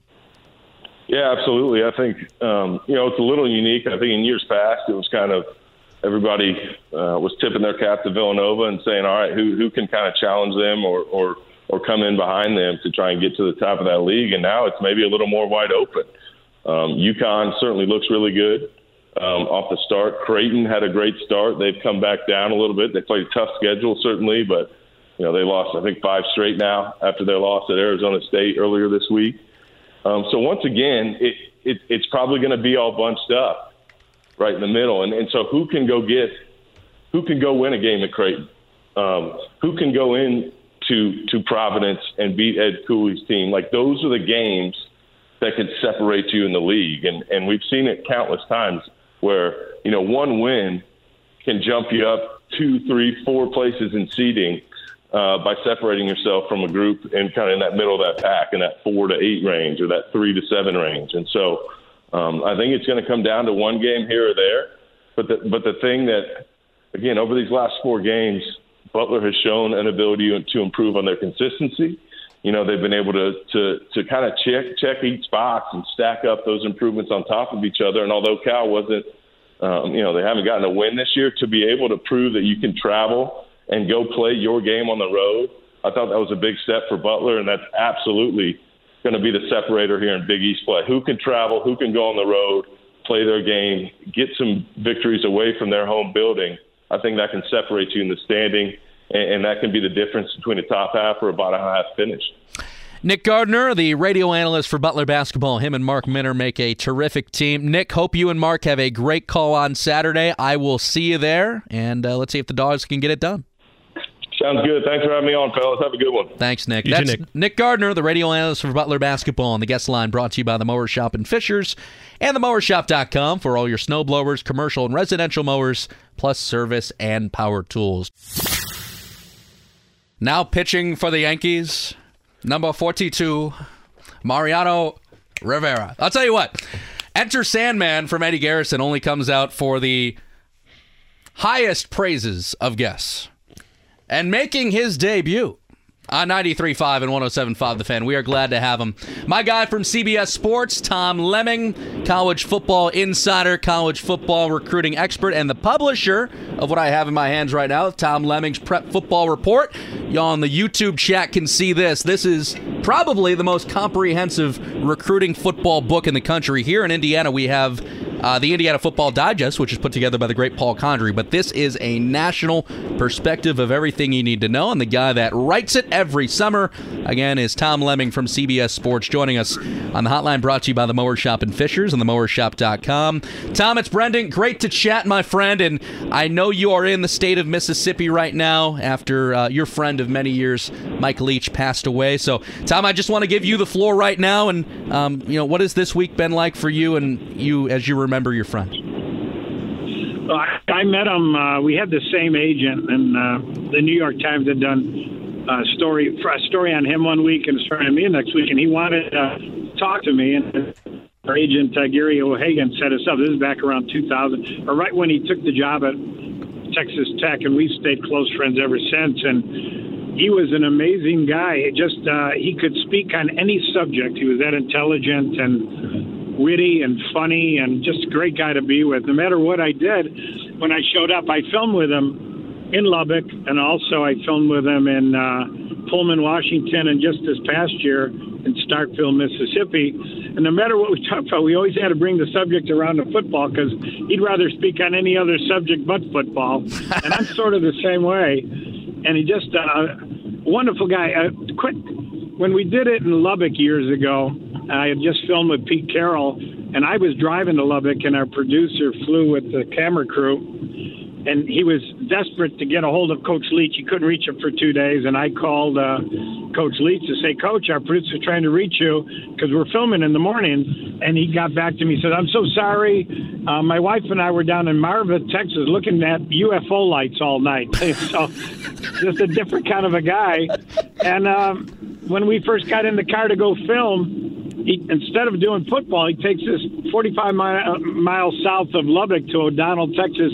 S5: Yeah, absolutely. I think um, you know it's a little unique. I think in years past it was kind of everybody uh, was tipping their cap to Villanova and saying, "All right, who who can kind of challenge them or or or come in behind them to try and get to the top of that league?" And now it's maybe a little more wide open. Um, UConn certainly looks really good um, off the start. Creighton had a great start. They've come back down a little bit. They played a tough schedule, certainly, but you know they lost I think five straight now after their loss at Arizona State earlier this week. Um, so once again, it, it it's probably going to be all bunched up right in the middle, and and so who can go get who can go win a game at Creighton? Um, who can go in to to Providence and beat Ed Cooley's team? Like those are the games that could separate you in the league, and and we've seen it countless times where you know one win can jump you up two, three, four places in seeding uh, by separating yourself from a group and kind of in that middle of that pack, in that four to eight range or that three to seven range. And so um, I think it's going to come down to one game here or there. But the, but the thing that, again, over these last four games, Butler has shown an ability to improve on their consistency. You know, they've been able to to to kind of check check each box and stack up those improvements on top of each other. And although Cal wasn't, um, you know, they haven't gotten a win this year, to be able to prove that you can travel and go play your game on the road, I thought that was a big step for Butler, and that's absolutely going to be the separator here in Big East play. Who can travel? Who can go on the road, play their game, get some victories away from their home building? I think that can separate you in the standing and, that can be the difference between a top half or a bottom half finish.
S3: Nick Gardner, the radio analyst for Butler basketball, him and Mark Minner make a terrific team. Nick, hope you and Mark have a great call on Saturday. I will see you there, and uh, let's see if the dogs can get it done.
S5: Sounds good. Thanks for having me on, fellas. Have a good one.
S3: Thanks, Nick.
S1: You
S3: That's
S1: too, Nick.
S3: Nick Gardner, the radio analyst for Butler basketball, on the guest line brought to you by the Mower Shop in Fishers and themowershop.com for all your snow blowers, commercial and residential mowers, plus service and power tools. Now pitching for the Yankees, number 42, Mariano Rivera. I'll tell you what. Enter Sandman from Eddie Garrison only comes out for the highest praises of guests. And making his debut Uh, on 93.5 and 107.5 The Fan. We are glad to have him. My guy from CBS Sports, Tom Lemming, college football insider, college football recruiting expert, and the publisher of what I have in my hands right now, Tom Lemming's Prep Football Report. Y'all in the YouTube chat can see this. This is probably the most comprehensive recruiting football book in the country. Here in Indiana, we have uh, the Indiana Football Digest, which is put together by the great Paul Condry. But this is a national perspective of everything you need to know. And the guy that writes it every summer, again, is Tom Lemming from CBS Sports, joining us on the hotline brought to you by the Mower Shop in Fishers and themowershop.com. Tom, it's Brendan. Great to chat, my friend. And I know you are in the state of Mississippi right now after uh, your friend of many years, Mike Leach, passed away. So, Tom, I just want to give you the floor right now. And, um, you know, what has this week been like for you and you as you remember your friend?
S6: Well, I, I met him. Uh, we had the same agent, and uh, the New York Times had done a story a story on him one week and a story on me next week, and he wanted to talk to me. And our agent uh, Gary O'Hagan set us up. This is back around 2000, or right when he took the job at Texas Tech, and we've stayed close friends ever since. And he was an amazing guy. It just uh, he could speak on any subject. He was that intelligent and witty and funny and just a great guy to be with. No matter what I did, when I showed up, I filmed with him in Lubbock, and also I filmed with him in uh, Pullman, Washington, and just this past year in Starkville, Mississippi. And no matter what we talked about, we always had to bring the subject around to football because he'd rather speak on any other subject but football. and I'm sort of the same way. And he just uh, wonderful guy. Uh, quick, when we did it in Lubbock years ago, I had just filmed with Pete Carroll, and I was driving to Lubbock, and our producer flew with the camera crew, and he was desperate to get a hold of Coach Leach. He couldn't reach him for two days, and I called uh, Coach Leach to say, Coach, our producer's trying to reach you because we're filming in the morning. And he got back to me, said, I'm so sorry. Uh, my wife and I were down in Marfa, Texas, looking at UFO lights all night. so just a different kind of a guy. And um, when we first got in the car to go film, he, instead of doing football, he takes us 45 mile, miles south of Lubbock to O'Donnell, Texas,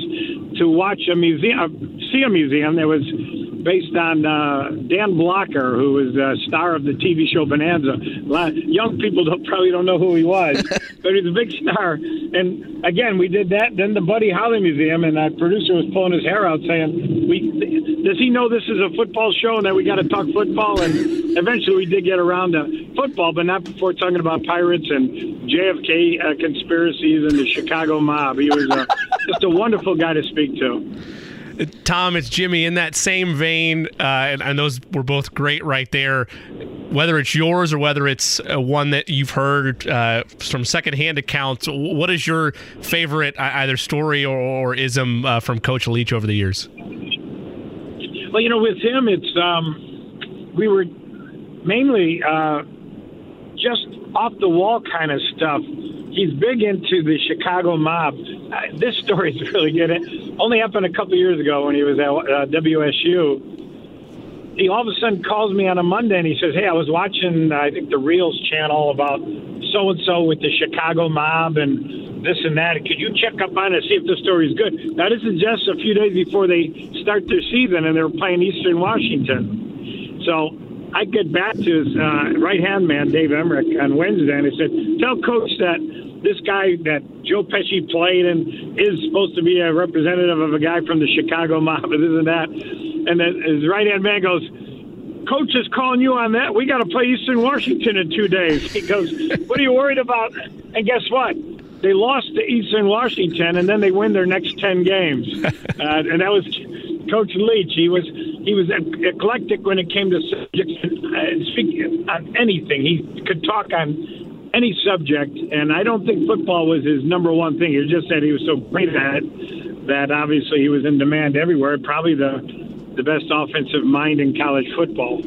S6: to watch a museum, uh, see a museum. That was based on uh, Dan Blocker, who was a star of the TV show Bonanza. young people don't, probably don't know who he was, but he's a big star. And again, we did that. Then the Buddy Holly Museum, and our producer was pulling his hair out, saying, "We does he know this is a football show and that we got to talk football?" And eventually, we did get around to football, but not before talking about pirates and JFK uh, conspiracies and the Chicago mob. He was uh, just a wonderful guy to speak to.
S1: Tom, it's Jimmy. In that same vein, uh, and, and, those were both great right there. Whether it's yours or whether it's uh, one that you've heard uh, from secondhand accounts, what is your favorite either story or, or ism uh, from Coach Leach over the years?
S6: Well, you know, with him, it's um, we were mainly uh, just off the wall kind of stuff he's big into the Chicago mob. Uh, this story is really good. It only happened a couple years ago when he was at uh, WSU. He all of a sudden calls me on a Monday and he says, "Hey, I was watching I think the Reelz channel about so and so with the Chicago mob and this and that. Could you check up on it see if the story is good?" Now this is just a few days before they start their season and they're playing Eastern Washington. So I get back to his uh, right hand man, Dave Emerick, on Wednesday, and I said, Tell coach that this guy that Joe Pesci played and is supposed to be a representative of a guy from the Chicago mob and this and that. And then his right hand man goes, Coach is calling you on that. We got to play Eastern Washington in two days. He goes, What are you worried about? And guess what? They lost to Eastern Washington, and then they win their next 10 games. Uh, and that was Coach Leach. He was he was eclectic when it came to subjects, uh, speaking on anything. He could talk on any subject, and I don't think football was his number one thing. He just said he was so great at it that obviously he was in demand everywhere. Probably the the best offensive mind in college football.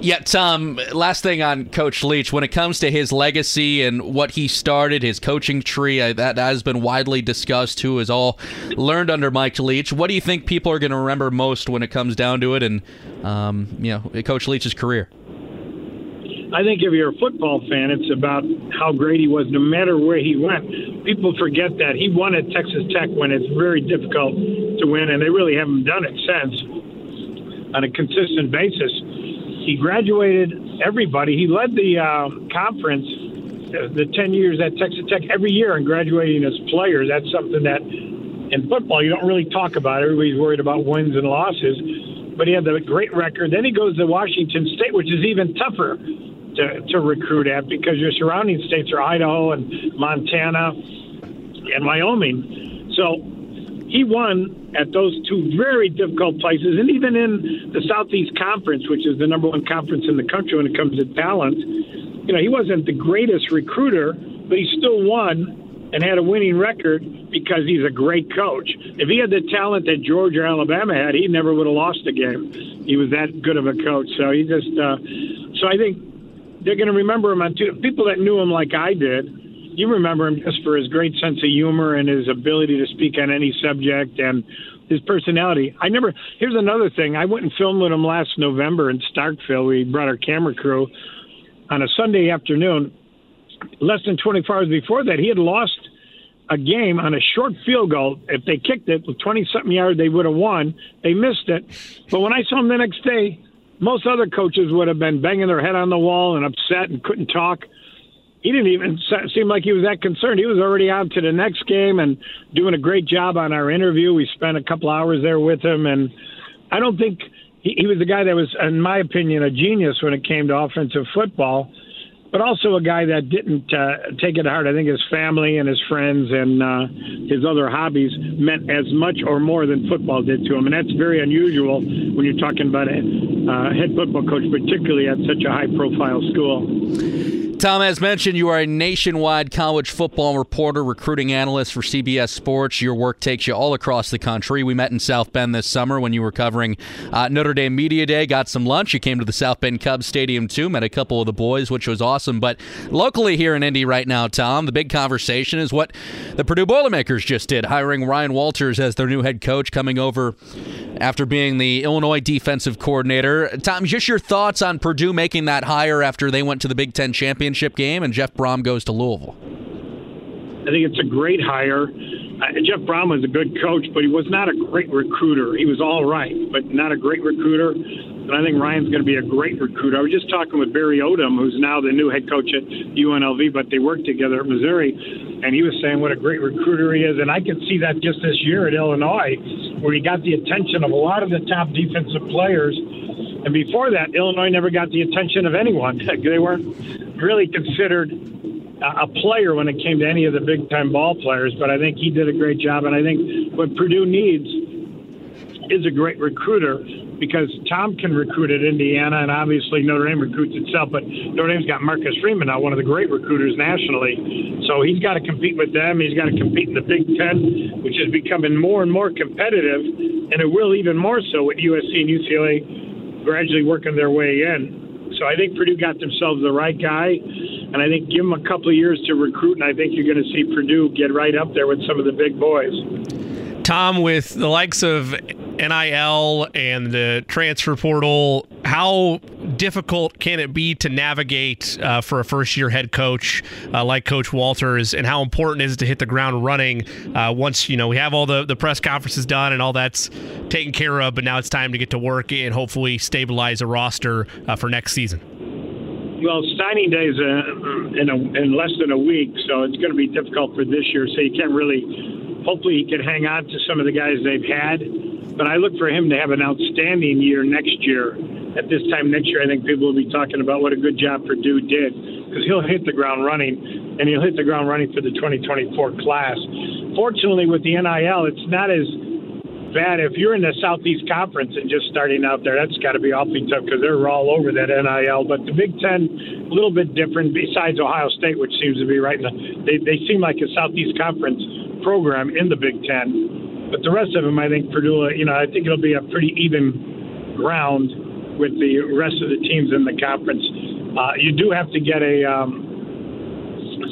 S3: Yeah, Tom, last thing on Coach Leach. When it comes to his legacy and what he started, his coaching tree, that, that has been widely discussed, who has all learned under Mike Leach. What do you think people are going to remember most when it comes down to it and, um, you know, Coach Leach's career?
S6: I think if you're a football fan, it's about how great he was no matter where he went. People forget that. He won at Texas Tech when it's very difficult to win, and they really haven't done it since on a consistent basis. He graduated everybody. He led the uh, conference uh, the 10 years at Texas Tech every year and graduating as players. That's something that in football you don't really talk about. Everybody's worried about wins and losses. But he had a great record. Then he goes to Washington State, which is even tougher to, to recruit at because your surrounding states are Idaho and Montana and Wyoming. So he won at those two very difficult places, and even in the Southeast Conference, which is the number one conference in the country when it comes to talent. You know, he wasn't the greatest recruiter, but he still won and had a winning record because he's a great coach. If he had the talent that Georgia or Alabama had, he never would have lost a game. He was that good of a coach. So he just, uh, so I think they're going to remember him on two people that knew him like I did. You remember him just for his great sense of humor and his ability to speak on any subject and his personality. I never. Here's another thing. I went and filmed with him last November in Starkville. We brought our camera crew on a Sunday afternoon. Less than 24 hours before that, he had lost a game on a short field goal. If they kicked it with 20 something yards, they would have won. They missed it. But when I saw him the next day, most other coaches would have been banging their head on the wall and upset and couldn't talk. He didn't even seem like he was that concerned. He was already on to the next game and doing a great job on our interview. We spent a couple hours there with him, and I don't think he, he was the guy that was, in my opinion, a genius when it came to offensive football but also a guy that didn't uh, take it hard. I think his family and his friends and uh, his other hobbies meant as much or more than football did to him, and that's very unusual when you're talking about a uh, head football coach, particularly at such a high-profile school.
S3: Tom, as mentioned, you are a nationwide college football reporter, recruiting analyst for CBS Sports. Your work takes you all across the country. We met in South Bend this summer when you were covering uh, Notre Dame Media Day. Got some lunch. You came to the South Bend Cubs Stadium too. Met a couple of the boys, which was awesome. But locally here in Indy right now, Tom, the big conversation is what the Purdue Boilermakers just did, hiring Ryan Walters as their new head coach, coming over after being the Illinois defensive coordinator. Tom, just your thoughts on Purdue making that hire after they went to the Big Ten championship championship game, and Jeff Brohm goes to Louisville.
S6: I think it's a great hire. Uh, Jeff Brohm was a good coach, but he was not a great recruiter. He was all right, but not a great recruiter. And I think Ryan's going to be a great recruiter. I was just talking with Barry Odom, who's now the new head coach at UNLV, but they worked together at Missouri, and he was saying what a great recruiter he is. And I could see that just this year at Illinois, where he got the attention of a lot of the top defensive players. And before that, Illinois never got the attention of anyone. they weren't really considered a player when it came to any of the big time ball players, but I think he did a great job. And I think what Purdue needs is a great recruiter because Tom can recruit at Indiana, and obviously Notre Dame recruits itself. But Notre Dame's got Marcus Freeman now, one of the great recruiters nationally. So he's got to compete with them. He's got to compete in the Big Ten, which is becoming more and more competitive, and it will even more so with USC and UCLA gradually working their way in. So I think Purdue got themselves the right guy, and I think give them a couple of years to recruit, and I think you're going to see Purdue get right up there with some of the big boys.
S1: Tom, with the likes of NIL and the transfer portal, how difficult can it be to navigate uh, for a first year head coach uh, like Coach Walters, and how important is it to hit the ground running uh, once you know we have all the, the press conferences done and all that's taken care of, but now it's time to get to work and hopefully stabilize a roster uh, for next season?
S6: Well, signing day is uh, in, a, in less than a week, so it's going to be difficult for this year. So you can't really. Hopefully, he can hang on to some of the guys they've had but I look for him to have an outstanding year next year. At this time next year, I think people will be talking about what a good job Purdue did because he'll hit the ground running, and he'll hit the ground running for the 2024 class. Fortunately, with the NIL, it's not as bad. If you're in the Southeast Conference and just starting out there, that's got to be awfully tough because they're all over that NIL. But the Big Ten, a little bit different. Besides Ohio State, which seems to be right in the, they they seem like a Southeast Conference program in the Big Ten. But the rest of them, I think Purdue, you know, I think it'll be a pretty even ground with the rest of the teams in the conference. Uh, you do have to get a um,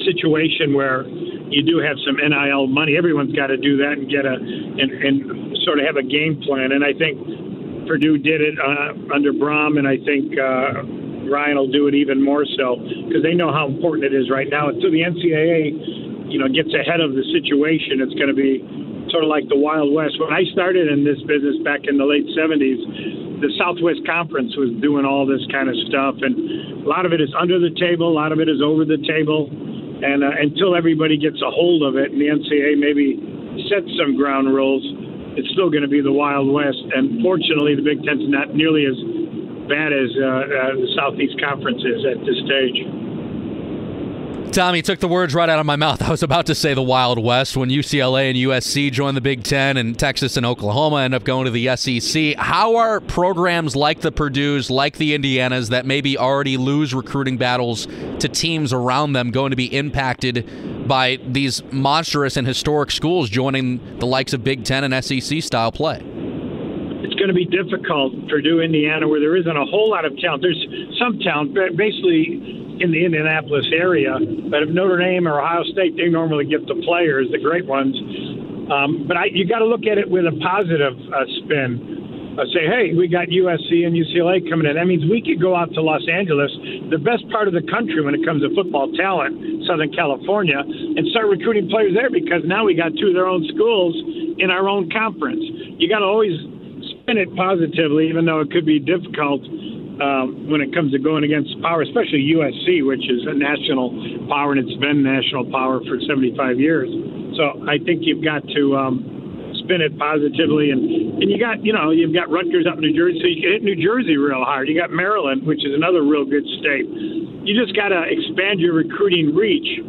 S6: situation where you do have some NIL money. Everyone's got to do that and get a and, and sort of have a game plan. And I think Purdue did it uh, under Brohm, and I think uh, Ryan will do it even more so because they know how important it is right now. Until the NCAA, you know, gets ahead of the situation, it's going to be sort of like the Wild West. When I started in this business back in the late 70s, the Southwest Conference was doing all this kind of stuff, and a lot of it is under the table, a lot of it is over the table, and uh, until everybody gets a hold of it, and the NCAA maybe sets some ground rules, it's still going to be the Wild West. And fortunately, the Big Ten's not nearly as bad as uh, uh, the Southeast Conference is at this stage.
S3: Tommy took the words right out of my mouth. I was about to say the Wild West when UCLA and USC join the Big Ten and Texas and Oklahoma end up going to the SEC. How are programs like the Purdue's, like the Indianas, that maybe already lose recruiting battles to teams around them, going to be impacted by these monstrous and historic schools joining the likes of Big Ten and SEC style play?
S6: It's going to be difficult, Purdue, Indiana, where there isn't a whole lot of talent. There's some talent, but basically in the Indianapolis area. But if Notre Dame or Ohio State, they normally get the players, the great ones. Um, but I, you got to look at it with a positive uh, spin. Uh, say, hey, we got USC and UCLA coming in. That means we could go out to Los Angeles, the best part of the country when it comes to football talent, Southern California, and start recruiting players there because now we got two of their own schools in our own conference. You got to always spin it positively, even though it could be difficult um, when it comes to going against power, especially USC, which is a national power and it's been national power for 75 years. So I think you've got to um, spin it positively, and and you got you know you've got Rutgers up in New Jersey, so you can hit New Jersey real hard. You got Maryland, which is another real good state. You just got to expand your recruiting reach.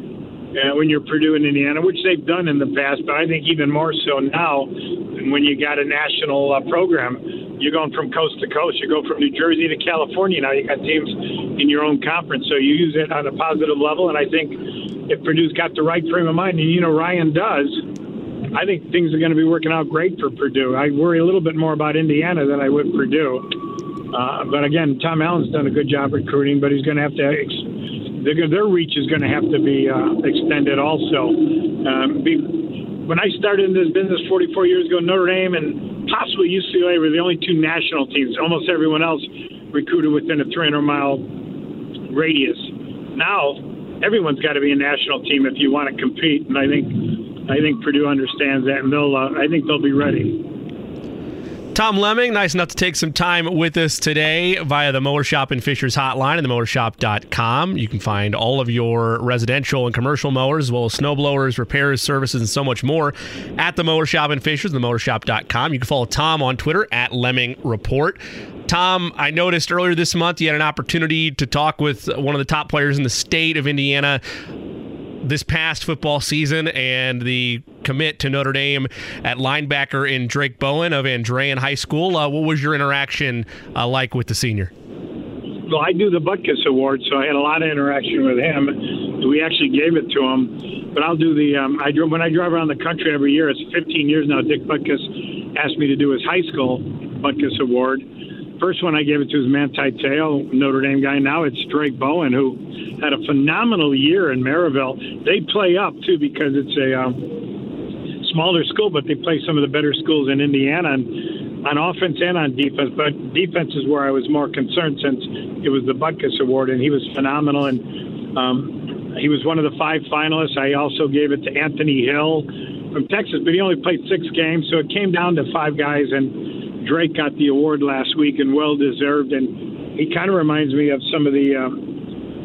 S6: Uh, when you're Purdue and Indiana, which they've done in the past, but I think even more so now when you got a national uh, program you're going from coast to coast. You go from New Jersey to California. Now you got teams in your own conference, so you use it on a positive level. And I think if Purdue's got the right frame of mind, and you know Ryan does, I think things are going to be working out great for Purdue. I worry a little bit more about Indiana than I would Purdue. Uh, but again, Tom Allen's done a good job recruiting, but he's going to have to. Ex- their reach is going to have to be uh, extended also. Um, be, when I started in this business 44 years ago, Notre Dame and possibly UCLA were the only two national teams. Almost everyone else recruited within a 300 mile radius. Now everyone's got to be a national team if you want to compete, and I think I think Purdue understands that, and they'll uh, I think they'll be ready.
S1: Tom Lemming, nice enough to take some time with us today via the Mower Shop and Fishers hotline and themowershop.com. You can find all of your residential and commercial mowers, as well as snow blowers, repairs, services, and so much more at the Mower Shop and Fishers, themowershop.com. You can follow Tom on Twitter at Lemming Report. Tom, I noticed earlier this month you had an opportunity to talk with one of the top players in the state of Indiana this past football season and the commit to Notre Dame at linebacker in Drayk Bowen of Andrean High School. Uh, what was your interaction uh, like with the senior?
S6: Well, I do the Butkus Award, so I had a lot of interaction with him. We actually gave it to him, but I'll do the. Um, I when I drive around the country every year. It's 15 years now. Dick Butkus asked me to do his high school Butkus Award, First one I gave it to was Manti Te'o, Notre Dame guy. Now it's Drayk Bowen, who had a phenomenal year in Merrillville. They play up, too, because it's a um, smaller school, but they play some of the better schools in Indiana and on offense and on defense. But defense is where I was more concerned since it was the Butkus Award, and he was phenomenal. And um, he was one of the five finalists. I also gave it to Anthony Hill from Texas, but he only played six games, so it came down to five guys. And Drayk got the award last week and well deserved. And he kind of reminds me of some of the uh,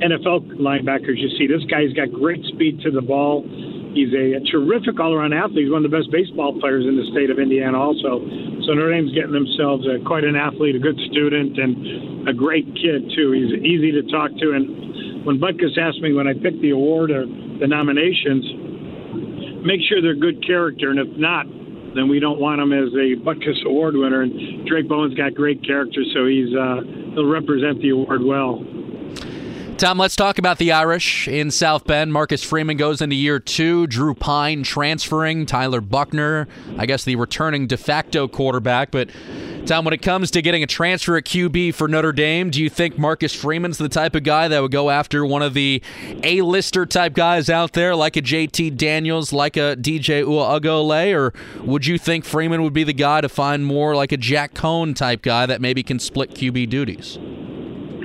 S6: NFL linebackers you see. This guy's got great speed to the ball. He's a, a terrific all-around athlete. He's one of the best baseball players in the state of Indiana, also. So Notre Dame's getting themselves a, quite an athlete, a good student, and a great kid too. He's easy to talk to. And when Butkus asked me when I picked the award or the nominations, make sure they're good character, and if not, then we don't want him as a Butkus Award winner. And Drayk Bowen's got great character, so he's uh, he'll represent the award well.
S3: Tom, let's talk about the Irish in South Bend. Marcus Freeman goes into year two. Drew Pyne transferring. Tyler Buchner, I guess the returning de facto quarterback. But Tom, when it comes to getting a transfer at QB for Notre Dame, do you think Marcus Freeman's the type of guy that would go after one of the A-lister type guys out there, like a JT Daniels, like a DJ Uiagalelei, or would you think Freeman would be the guy to find more like a Jack Coan type guy that maybe can split QB duties?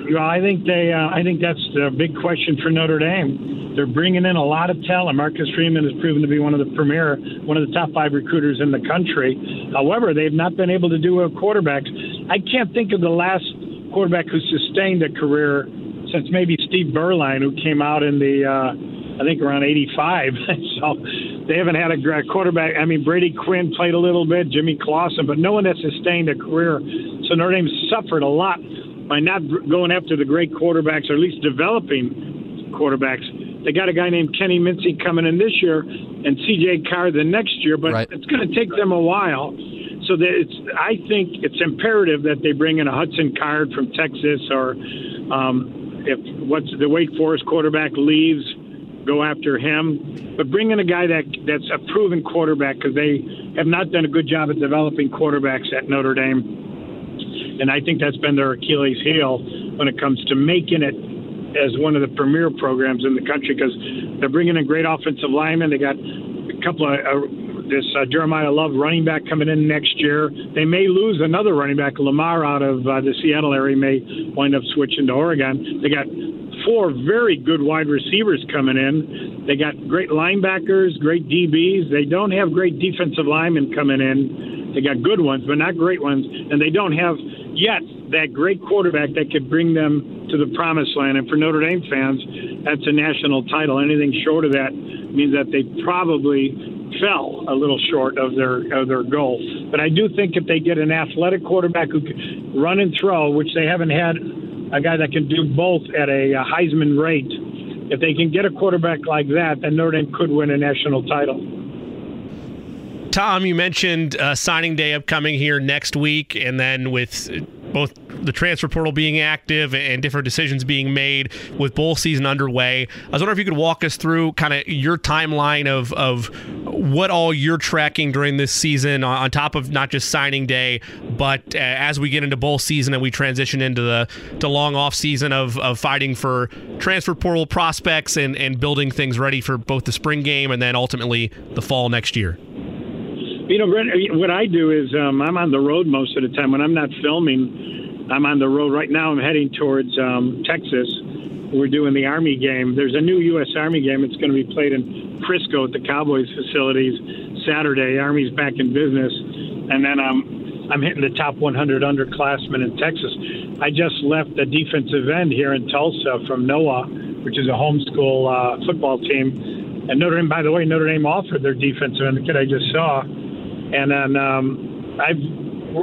S6: Well, I think they. Uh, I think that's the big question for Notre Dame. They're bringing in a lot of talent. Marcus Freeman has proven to be one of the premier, one of the top five recruiters in the country. However, they've not been able to do a quarterback. I can't think of the last quarterback who sustained a career since maybe Steve Beuerlein, who came out in the. Uh, I think around 85. so they haven't had a quarterback. I mean, Brady Quinn played a little bit, Jimmy Clausen, but no one has sustained a career. So Notre Dame suffered a lot by not going after the great quarterbacks, or at least developing quarterbacks. They got a guy named Kenny Minchey coming in this year, and C.J. Carr the next year, but right. it's going to take them a while. So that it's, I think it's imperative that they bring in a Hudson Card from Texas, or um, if what's the Wake Forest quarterback leaves, go after him. But bring in a guy that that's a proven quarterback because they have not done a good job at developing quarterbacks at Notre Dame and I think that's been their Achilles heel when it comes to making it as one of the premier programs in the country because they're bringing in great offensive linemen. They got a couple of uh, this uh, Jeremiyah Love running back coming in next year. They may lose another running back, Lamar, out of uh, the Seattle area, may wind up switching to Oregon. They got four very good wide receivers coming in. They got great linebackers, great DBs. They don't have great defensive linemen coming in. They got good ones, but not great ones. And they don't have yet that great quarterback that could bring them to the promised land. And for Notre Dame fans, that's a national title. Anything short of that means that they probably fell a little short of their of their goal. But I do think if they get an athletic quarterback who can run and throw, which they haven't had a guy that can do both at a Heisman rate, if they can get a quarterback like that, then Notre Dame could win a national title.
S1: Tom, you mentioned uh, signing day upcoming here next week, and then with both the transfer portal being active and different decisions being made with bowl season underway. I was wondering if you could walk us through kind of your timeline of of what all you're tracking during this season on, top of not just signing day, but uh, as we get into bowl season and we transition into the to long off season of, of fighting for transfer portal prospects and, and building things ready for both the spring game and then ultimately the fall next year.
S6: You know, Brent, what I do is um, I'm on the road most of the time. When I'm not filming, I'm on the road. Right now, I'm heading towards um, Texas. We're doing the Army game. There's a new U.S. Army game. It's going to be played in Frisco at the Cowboys facilities Saturday. Army's back in business. And then um, I'm hitting the top 100 underclassmen in Texas. I just left a defensive end here in Tulsa from NOAA, which is a homeschool uh, football team. And Notre Dame, by the way, Notre Dame offered their defensive end, the kid I just saw and then um, I've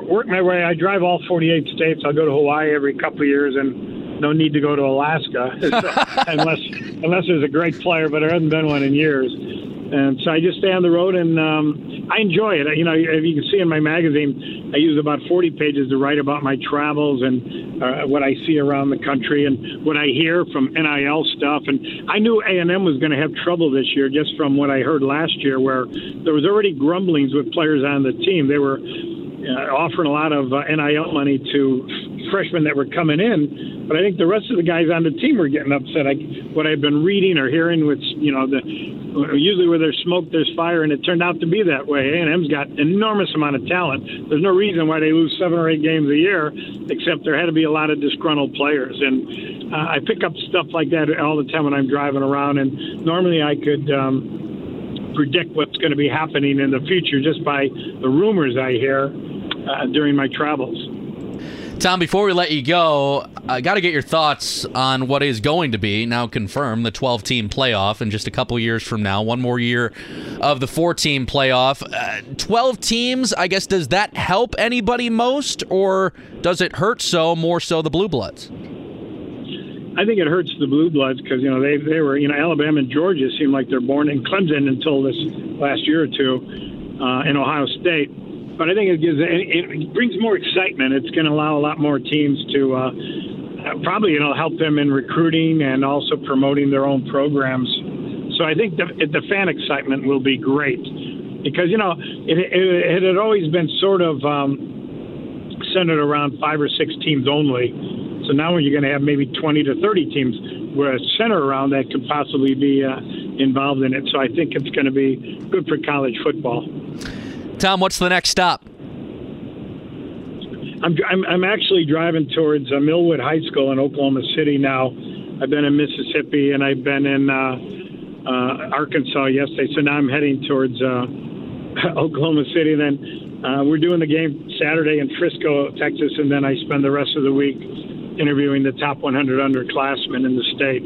S6: worked my way. I drive all 48 states. I'll go to Hawaii every couple of years, and no need to go to Alaska unless unless there's a great player. But there hasn't been one in years. And so I just stay on the road, and um, I enjoy it. You know, if you can see in my magazine, I use about 40 pages to write about my travels and uh, what I see around the country and what I hear from NIL stuff. And I knew A&M was going to have trouble this year just from what I heard last year, where there was already grumblings with players on the team. They were uh, offering a lot of uh, NIL money to freshmen that were coming in, but I think the rest of the guys on the team were getting upset. I, what I've been reading or hearing, with you know, the usually where there's smoke, there's fire, and it turned out to be that way. A&M's got enormous amount of talent. There's no reason why they lose seven or eight games a year, except there had to be a lot of disgruntled players. And uh, I pick up stuff like that all the time when I'm driving around, and normally I could. Um, predict what's going to be happening in the future just by the rumors I hear uh, during my travels.
S3: Tom, before we let you go, I got to get your thoughts on what is going to be now confirmed the 12 team playoff in just a couple years from now. One more year of the four team playoff. Uh, 12 teams, I guess, does that help anybody most, or does it hurt so more so the Blue Bloods?
S6: I think it hurts the Blue Bloods because you know they they were you know Alabama and Georgia seem like they're born in Clemson until this last year or two, uh, in Ohio State but I think it gives it brings more excitement. It's going to allow a lot more teams to uh, probably know help them in recruiting and also promoting their own programs. So I think the, the fan excitement will be great because you know it, it, it had always been sort of um, centered around five or six teams only. So now you're going to have maybe 20 to 30 teams where a center around that could possibly be uh, involved in it. So I think it's going to be good for college football.
S3: Tom, what's the next stop?
S6: I'm, I'm, I'm actually driving towards uh, Millwood High School in Oklahoma City now. I've been in Mississippi and I've been in uh, uh, Arkansas yesterday, so now I'm heading towards uh, Oklahoma City. Then uh, we're doing the game Saturday in Frisco, Texas, and then I spend the rest of the week interviewing the top 100 underclassmen in the state.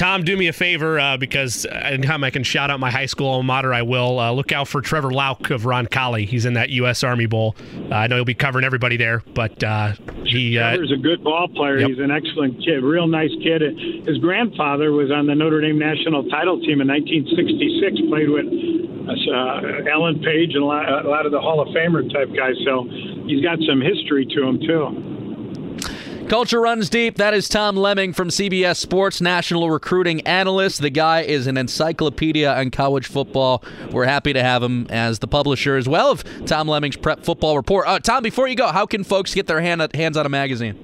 S1: Tom, do me a favor uh, because anytime I can shout out my high school alma mater, I will. Uh, look out for Trevor Lauck of Roncalli. He's in that U.S. Army Bowl. Uh, I know he'll be covering everybody there, but uh, he.
S6: Uh, Trevor's a good ball player. Yep. He's an excellent kid, real nice kid. His grandfather was on the Notre Dame national title team in 1966. Played with uh, Alan Page and a lot, a lot of the Hall of Famer type guys. So he's got some history to him too.
S3: Culture runs deep. That is Tom Lemming from CBS Sports, national recruiting analyst. The guy is an encyclopedia on college football. We're happy to have him as the publisher as well of Tom Lemming's Prep Football Report. Uh, Tom, before you go, how can folks get their hand, hands on a magazine?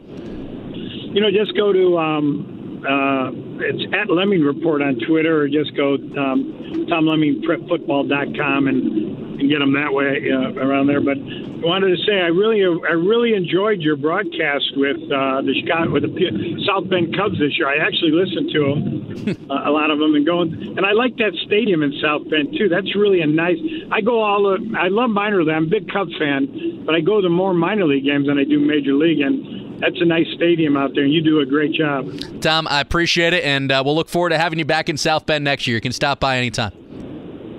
S6: You know, just go to um, uh, it's at Lemming Report on Twitter, or just go um, TomLemmingPrepFootball.com and and get them that way uh, around there. But I wanted to say I really I really enjoyed your broadcast with uh, the Chicago with the South Bend Cubs this year. I actually listened to them, uh, a lot of them, and going and I like that stadium in South Bend too. That's really a nice. I go all the I love minor league. I'm a big Cubs fan, but I go to more minor league games than I do major league and. That's a nice stadium out there, and you do a great job.
S3: Tom, I appreciate it, and uh, we'll look forward to having you back in South Bend next year. You can stop by anytime.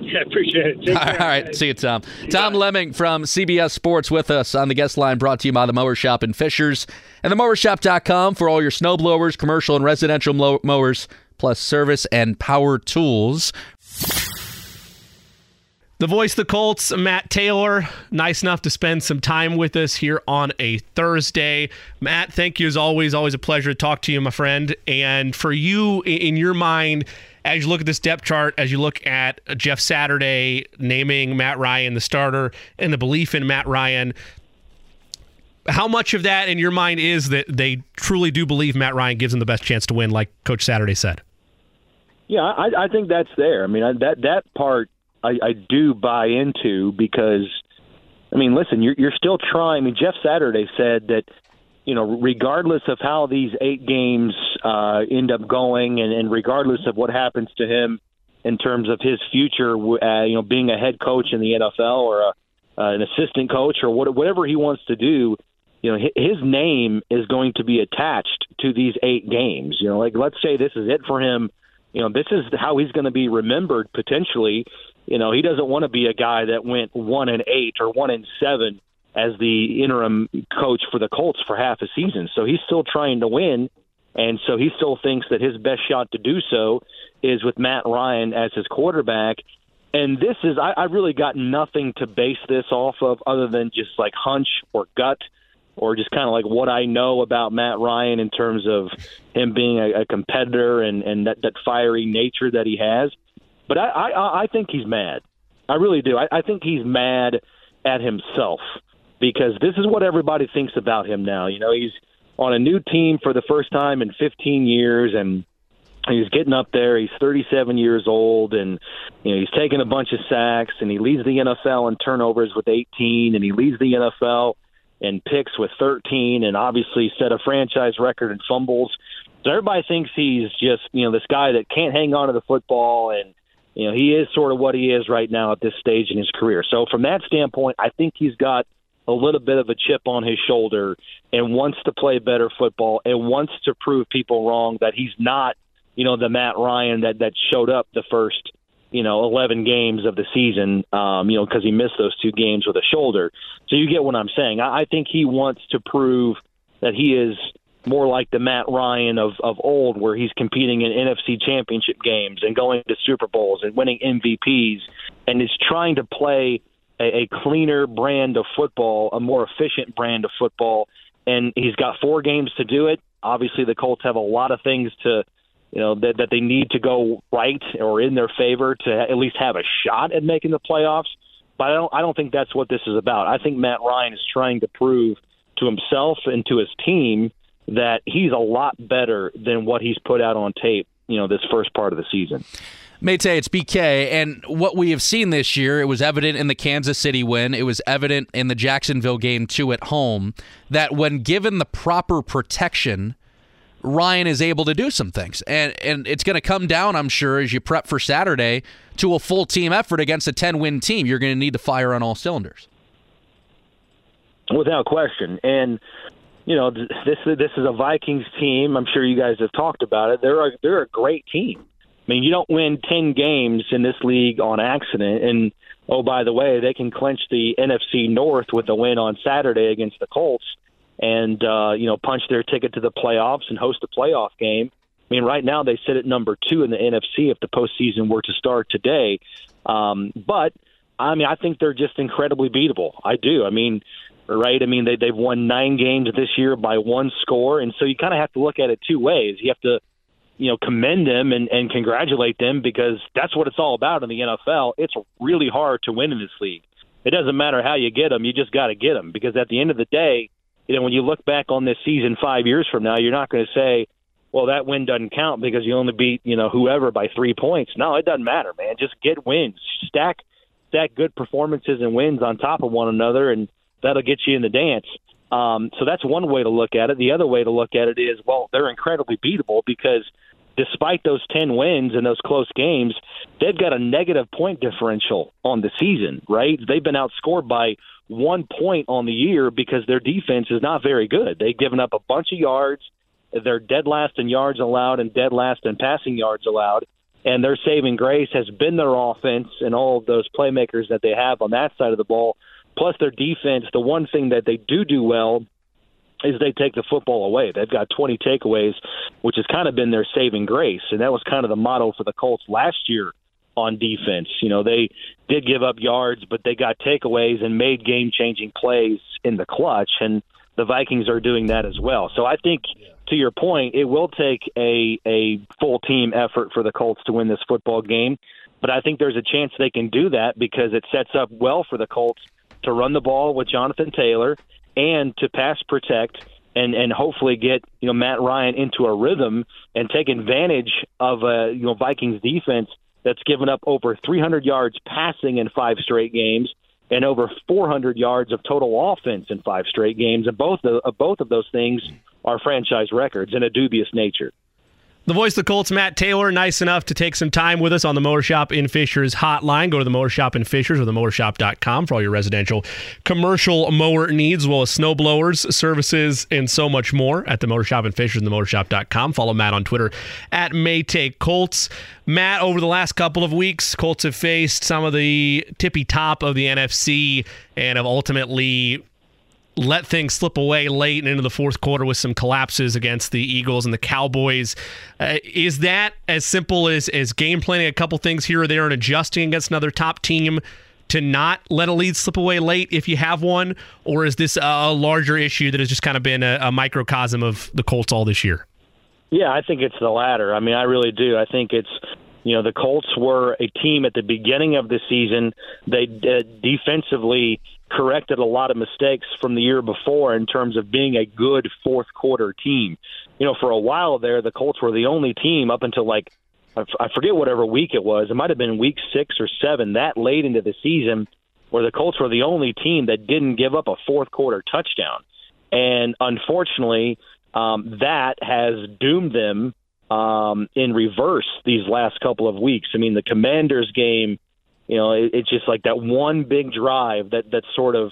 S6: Yeah, appreciate it.
S3: All right, see you, Tom. Tom Lemming from CBS Sports with us on the guest line, brought to you by the Mower Shop in Fishers and themowershop.com for all your snow blowers, commercial and residential mowers, plus service and power tools.
S1: The voice of the Colts, Matt Taylor, nice enough to spend some time with us here on a Thursday. Matt, thank you as always. Always a pleasure to talk to you, my friend. And for you, in your mind, as you look at this depth chart, as you look at Jeff Saturday naming Matt Ryan the starter and the belief in Matt Ryan, how much of that in your mind is that they truly do believe Matt Ryan gives them the best chance to win, like Coach Saturday said?
S7: Yeah, I, I think that's there. I mean, that that part I, I do buy into because, I mean, listen, you're you're still trying. I mean, Jeff Saturday said that you know, regardless of how these eight games uh, end up going, and, and regardless of what happens to him in terms of his future, uh, you know, being a head coach in the NFL or a, uh, an assistant coach or what, whatever he wants to do, you know, his name is going to be attached to these eight games. You know, like let's say this is it for him. You know, this is how he's going to be remembered potentially. You know, he doesn't want to be a guy that went one and eight or one and seven as the interim coach for the Colts for half a season. So he's still trying to win, and so he still thinks that his best shot to do so is with Matt Ryan as his quarterback. And this is, I, I really got nothing to base this off of other than just like hunch or gut or just kind of like what I know about Matt Ryan in terms of him being a, a competitor and, and that, that fiery nature that he has. But I, I, I think he's mad. I really do. I, I think he's mad at himself because this is what everybody thinks about him now. You know, he's on a new team for the first time in 15 years, and he's getting up there. He's 37 years old, and you know he's taking a bunch of sacks, and he leads the NFL in turnovers with 18, and he leads the NFL in picks with 13, and obviously set a franchise record in fumbles. So everybody thinks he's just you know this guy that can't hang on to the football, and you know he is sort of what he is right now at this stage in his career. So from that standpoint, I think he's got a little bit of a chip on his shoulder and wants to play better football and wants to prove people wrong that he's not, you know, the Matt Ryan that that showed up the first, you know, 11 games of the season, um, you know, because he missed those two games with a shoulder. So you get what I'm saying. I, I think he wants to prove that he is more like the Matt Ryan of of old, where he's competing in NFC Championship games and going to Super Bowls and winning MVPs, and is trying to play a, a cleaner brand of football, a more efficient brand of football, and he's got four games to do it. Obviously, the Colts have a lot of things to, you know, that, that they need to go right or in their favor to at least have a shot at making the playoffs. But I don't, I don't think that's what this is about. I think Matt Ryan is trying to prove to himself and to his team that he's a lot better than what he's put out on tape. You know, this first part of the season.
S3: Mate, it's BK, and what we have seen this year, it was evident in the Kansas City win, it was evident in the Jacksonville game too at home, that when given the proper protection, Ryan is able to do some things. And and it's going to come down, I'm sure, as you prep for Saturday, to a full team effort against a 10 win team. You're going to need to fire on all cylinders.
S7: Without question. And you know, this this is a Vikings team. I'm sure you guys have talked about it. They're a, they're a great team. I mean, you don't win 10 games in this league on accident. And, oh, by the way, they can clinch the NFC North with a win on Saturday against the Colts and, uh, you know, punch their ticket to the playoffs and host a playoff game. I mean, right now they sit at number two in the NFC if the postseason were to start today. Um, but, I mean, I think they're just incredibly beatable. I do. I mean, right? I mean, they, they've won nine games this year by one score. And so you kind of have to look at it two ways. You have to you know, commend them and, and congratulate them because that's what it's all about in the NFL. It's really hard to win in this league. It doesn't matter how you get them; you just got to get them because at the end of the day, you know, when you look back on this season five years from now, you're not going to say, "Well, that win doesn't count because you only beat you know whoever by three points." No, it doesn't matter, man. Just get wins, stack stack good performances and wins on top of one another, and that'll get you in the dance. Um, so that's one way to look at it. The other way to look at it is, well, they're incredibly beatable because despite those 10 wins and those close games, they've got a negative point differential on the season, right? They've been outscored by one point on the year because their defense is not very good. They've given up a bunch of yards. They're dead last in yards allowed and dead last in passing yards allowed. And their saving grace has been their offense and all of those playmakers that they have on that side of the ball, plus their defense. The one thing that they do do well is they take the football away. They've got 20 takeaways, which has kind of been their saving grace, and that was kind of the motto for the Colts last year on defense. You know, they did give up yards, but they got takeaways and made game-changing plays in the clutch, and the Vikings are doing that as well. So I think to your point, it will take a a full team effort for the Colts to win this football game, but I think there's a chance they can do that because it sets up well for the Colts to run the ball with Jonathan Taylor and to pass protect and and hopefully get you know Matt Ryan into a rhythm and take advantage of a you know Vikings defense that's given up over 300 yards passing in five straight games and over 400 yards of total offense in five straight games and both of, both of those things are franchise records in a dubious nature.
S1: The voice of the Colts, Matt Taylor, nice enough to take some time with us on the Mower Shop in Fishers hotline. Go to the Mower Shop in Fishers or the mowershop.com for all your residential commercial mower needs, as well as snow blowers, services, and so much more at the Mower Shop in Fishers and the mowershop.com. Follow Matt on Twitter at MayTayColts. Matt, over the last couple of weeks, Colts have faced some of the tippy top of the NFC and have ultimately let things slip away late and into the fourth quarter with some collapses against the Eagles and the Cowboys. Uh, is that as simple as, as game planning a couple things here or there and adjusting against another top team to not let a lead slip away late if you have one? Or is this a larger issue that has just kind of been a, a microcosm of the Colts all this year?
S7: Yeah, I think it's the latter. I mean, I really do. I think it's you know, the Colts were a team at the beginning of the season. They uh, defensively corrected a lot of mistakes from the year before in terms of being a good fourth quarter team. You know, for a while there, the Colts were the only team up until like I forget whatever week it was. It might have been week six or seven that late into the season where the Colts were the only team that didn't give up a fourth quarter touchdown. And unfortunately, um, that has doomed them um, in reverse these last couple of weeks. I mean, the Commanders game, you know, it, it's just like that one big drive that that sort of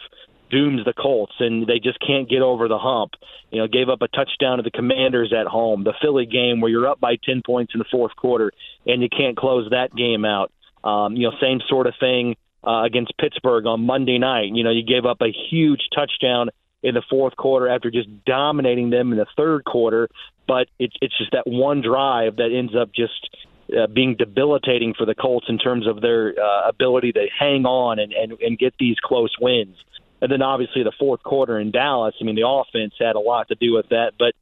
S7: dooms the Colts, and they just can't get over the hump. You know, gave up a touchdown to the Commanders at home. The Philly game where you're up by ten points in the fourth quarter and you can't close that game out. Um, you know, same sort of thing uh, against Pittsburgh on Monday night. You know, you gave up a huge touchdown in the fourth quarter after just dominating them in the third quarter. But it, it's just that one drive that ends up just uh, being debilitating for the Colts in terms of their uh, ability to hang on and, and, and get these close wins. And then obviously the fourth quarter in Dallas, I mean, the offense had a lot to do with that. But,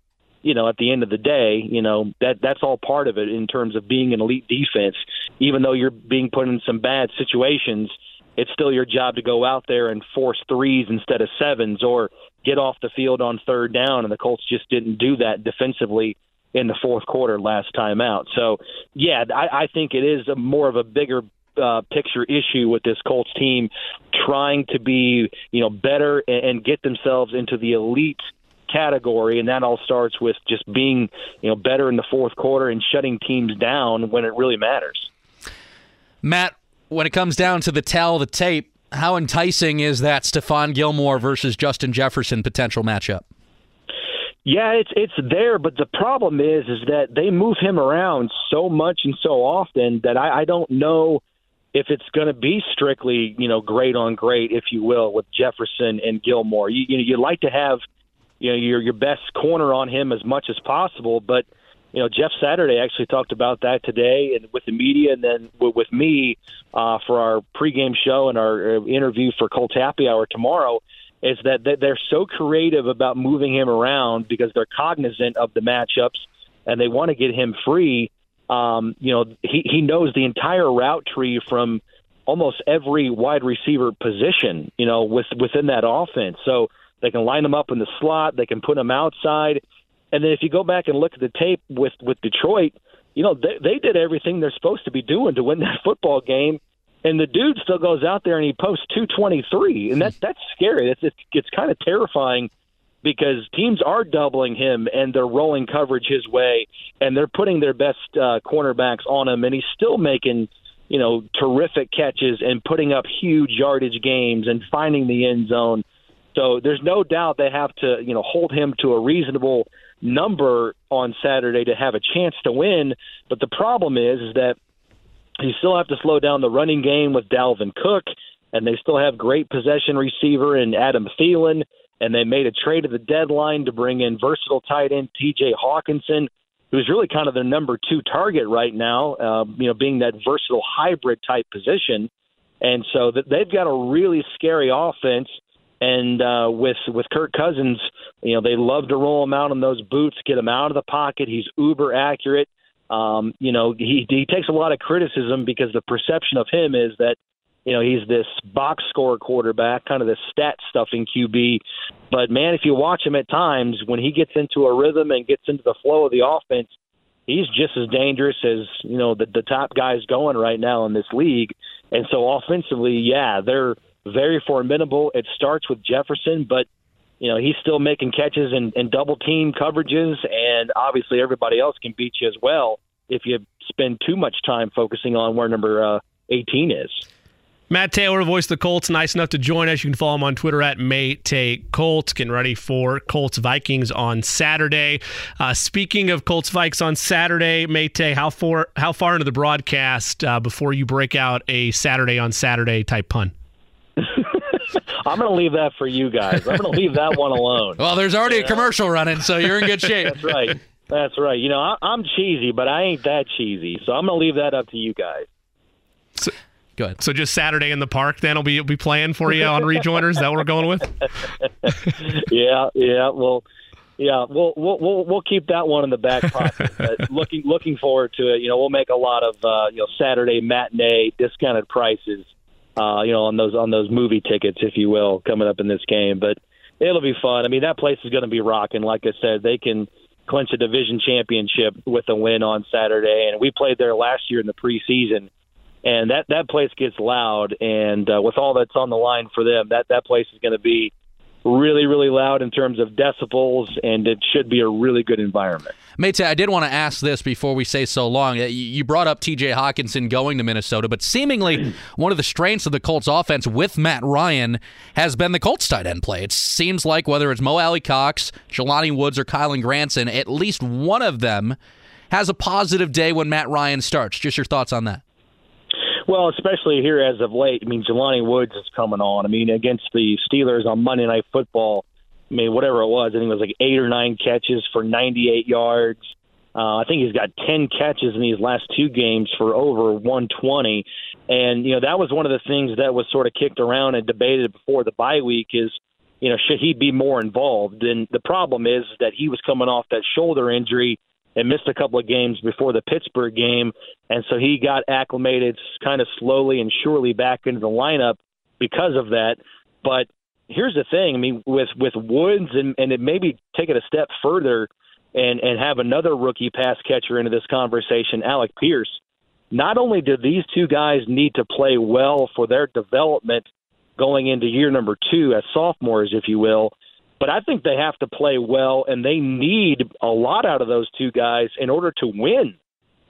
S7: you know, at the end of the day, you know, that that's all part of it in terms of being an elite defense. Even though you're being put in some bad situations, it's still your job to go out there and force threes instead of sevens or get off the field on third down. And the Colts just didn't do that defensively in the fourth quarter last time out. So, yeah, I, I think it is a more of a bigger uh, picture issue with this Colts team trying to be, you know, better and, and get themselves into the elite category, and that all starts with just being, you know, better in the fourth quarter and shutting teams down when it really matters.
S3: Matt, when it comes down to the tell the tape, how enticing is that Stephon Gilmore versus Justin Jefferson potential matchup?
S7: Yeah, it's it's there, but the problem is is that they move him around so much and so often that I, I don't know if it's going to be strictly you know great on great, if you will, with Jefferson and Gilmore. You you know you'd like to have you know your your best corner on him as much as possible, but you know, Jeff Saturday actually talked about that today and with the media, and then with me uh, for our pregame show and our uh, interview for Colts Happy Hour tomorrow. Is that they're so creative about moving him around because they're cognizant of the matchups and they want to get him free. Um, you know, he, he knows the entire route tree from almost every wide receiver position. You know, with within that offense, so they can line him up in the slot, they can put him outside and then if you go back and look at the tape with with Detroit, you know they, they did everything they're supposed to be doing to win that football game, and the dude still goes out there and he posts 223, and that that's scary. It's it's, it's kind of terrifying because teams are doubling him and they're rolling coverage his way, and they're putting their best uh, cornerbacks on him, and he's still making you know terrific catches and putting up huge yardage games and finding the end zone. So there's no doubt they have to you know hold him to a reasonable number on Saturday to have a chance to win. But the problem is, is that you still have to slow down the running game with Dalvin Cook, and they still have great possession receiver in Adam Thielen. And they made a trade at the deadline to bring in versatile tight end T.J. Hockenson, who's really kind of their number two target right now. Uh, you know, being that versatile hybrid type position. And so they've got a really scary offense and uh, with with Kirk Cousins, you know they love to roll him out on those boots, get him out of the pocket. He's uber accurate. Um, you know he he takes a lot of criticism because the perception of him is that you know he's this box score quarterback, kind of this stat stuffing QB. But man, if you watch him at times when he gets into a rhythm and gets into the flow of the offense, he's just as dangerous as you know the the top guys going right now in this league. And so offensively, yeah, they're very formidable. It starts with Jefferson, but you know he's still making catches and, and double team coverages, and obviously everybody else can beat you as well if you spend too much time focusing on where number uh, 18 is.
S1: Matt Taylor, voice of the Colts, nice enough to join us. You can follow him on Twitter at MayTayColts. Getting ready for Colts Vikings on Saturday. Uh, speaking of Colts Vikes on Saturday, Maytay, how far how far into the broadcast uh, before you break out a Saturday on Saturday type pun?
S7: I'm going to leave that for you guys. I'm going to leave that one alone.
S3: Well, there's already a commercial running, so you're in good shape.
S7: That's right. That's right. You know, I, I'm cheesy, but I ain't that cheesy. So I'm going to leave that up to you guys.
S1: So, Go ahead. So just Saturday in the park, then will be will be playing for you on rejoiners. that what we're going with?
S7: yeah, yeah. Well, yeah. We'll we'll we'll, we'll keep that one in the back pocket. but looking looking forward to it. You know, we'll make a lot of uh, you know Saturday matinee discounted prices uh, you know, on those on those movie tickets, if you will, coming up in this game. But it'll be fun. I mean, that place is going to be rocking. Like I said, they can clinch a division championship with a win on Saturday, and we played there last year in the preseason. And that that place gets loud, and uh, with all that's on the line for them, that that place is going to be really, really loud in terms of decibels, and it should be a really good environment.
S3: Mate, I did want to ask this before we say so long. You brought up TJ Hockenson going to Minnesota, but seemingly one of the strengths of the Colts offense with Matt Ryan has been the Colts tight end play. It seems like whether it's Mo Alie-Cox, Jelani Woods, or Kylen Granson, at least one of them has a positive day when Matt Ryan starts. Just your thoughts on that.
S7: Well, especially here as of late. I mean, Jelani Woods is coming on. I mean, against the Steelers on Monday Night Football. I mean, whatever it was, I think it was like eight or nine catches for 98 yards. Uh, I think he's got 10 catches in these last two games for over 120. And, you know, that was one of the things that was sort of kicked around and debated before the bye week is, you know, should he be more involved? And the problem is that he was coming off that shoulder injury and missed a couple of games before the Pittsburgh game, and so he got acclimated kind of slowly and surely back into the lineup because of that. But here's the thing: I mean, with with Woods and and it maybe take it a step further, and and have another rookie pass catcher into this conversation, Alec Pierce. Not only do these two guys need to play well for their development going into year number two as sophomores, if you will, but I think they have to play well, and they need a lot out of those two guys in order to win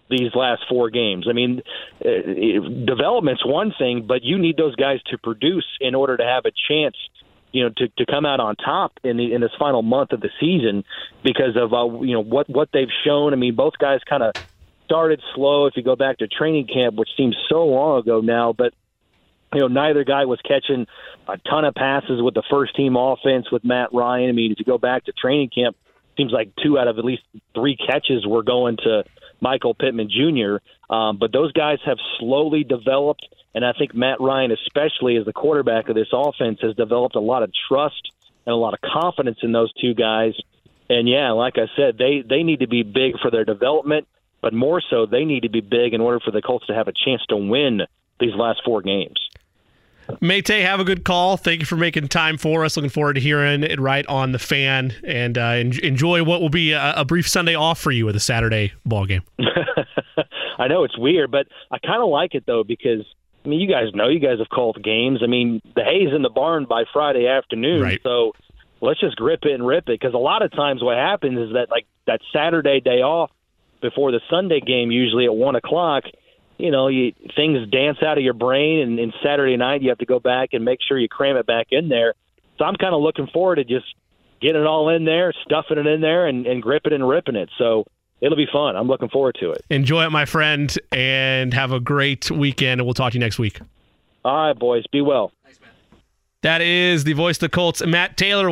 S7: these last four games. I mean, uh, development's one thing, but you need those guys to produce in order to have a chance you know to, to come out on top in the in this final month of the season because of uh, you know what what they've shown. I mean, both guys kind of started slow. If you go back to training camp, which seems so long ago now, but you know neither guy was catching a ton of passes with the first team offense with Matt Ryan. I mean, if you go back to training camp, seems like two out of at least three catches were going to Michael Pittman Jr. Um, but those guys have slowly developed and I think Matt Ryan, especially as the quarterback of this offense, has developed a lot of trust and a lot of confidence in those two guys. And yeah, like I said, they they need to be big for their development, but more so, they need to be big in order for the Colts to have a chance to win these last four games.
S1: Mate, have a good call. Thank you for making time for us. Looking forward to hearing it right on the fan and uh, enjoy what will be a, a, brief Sunday off for you with a Saturday ball game.
S7: I know it's weird, but I kind of like it though because I mean, you guys know, you guys have called games. I mean, the hay's in the barn by Friday afternoon,
S1: right.
S7: so let's just grip it and rip it. Because a lot of times, what happens is that like that Saturday day off before the Sunday game, usually at one o'clock, you know, you things dance out of your brain, and, and Saturday night you have to go back and make sure you cram it back in there. So I'm kind of looking forward to just getting it all in there, stuffing it in there, and, and gripping and ripping it. So it'll be fun. I'm looking forward to it.
S1: Enjoy it, my friend, and have a great weekend. And we'll talk to you next week.
S7: All right, boys. Be well.
S1: That is the voice of the Colts, Matt Taylor.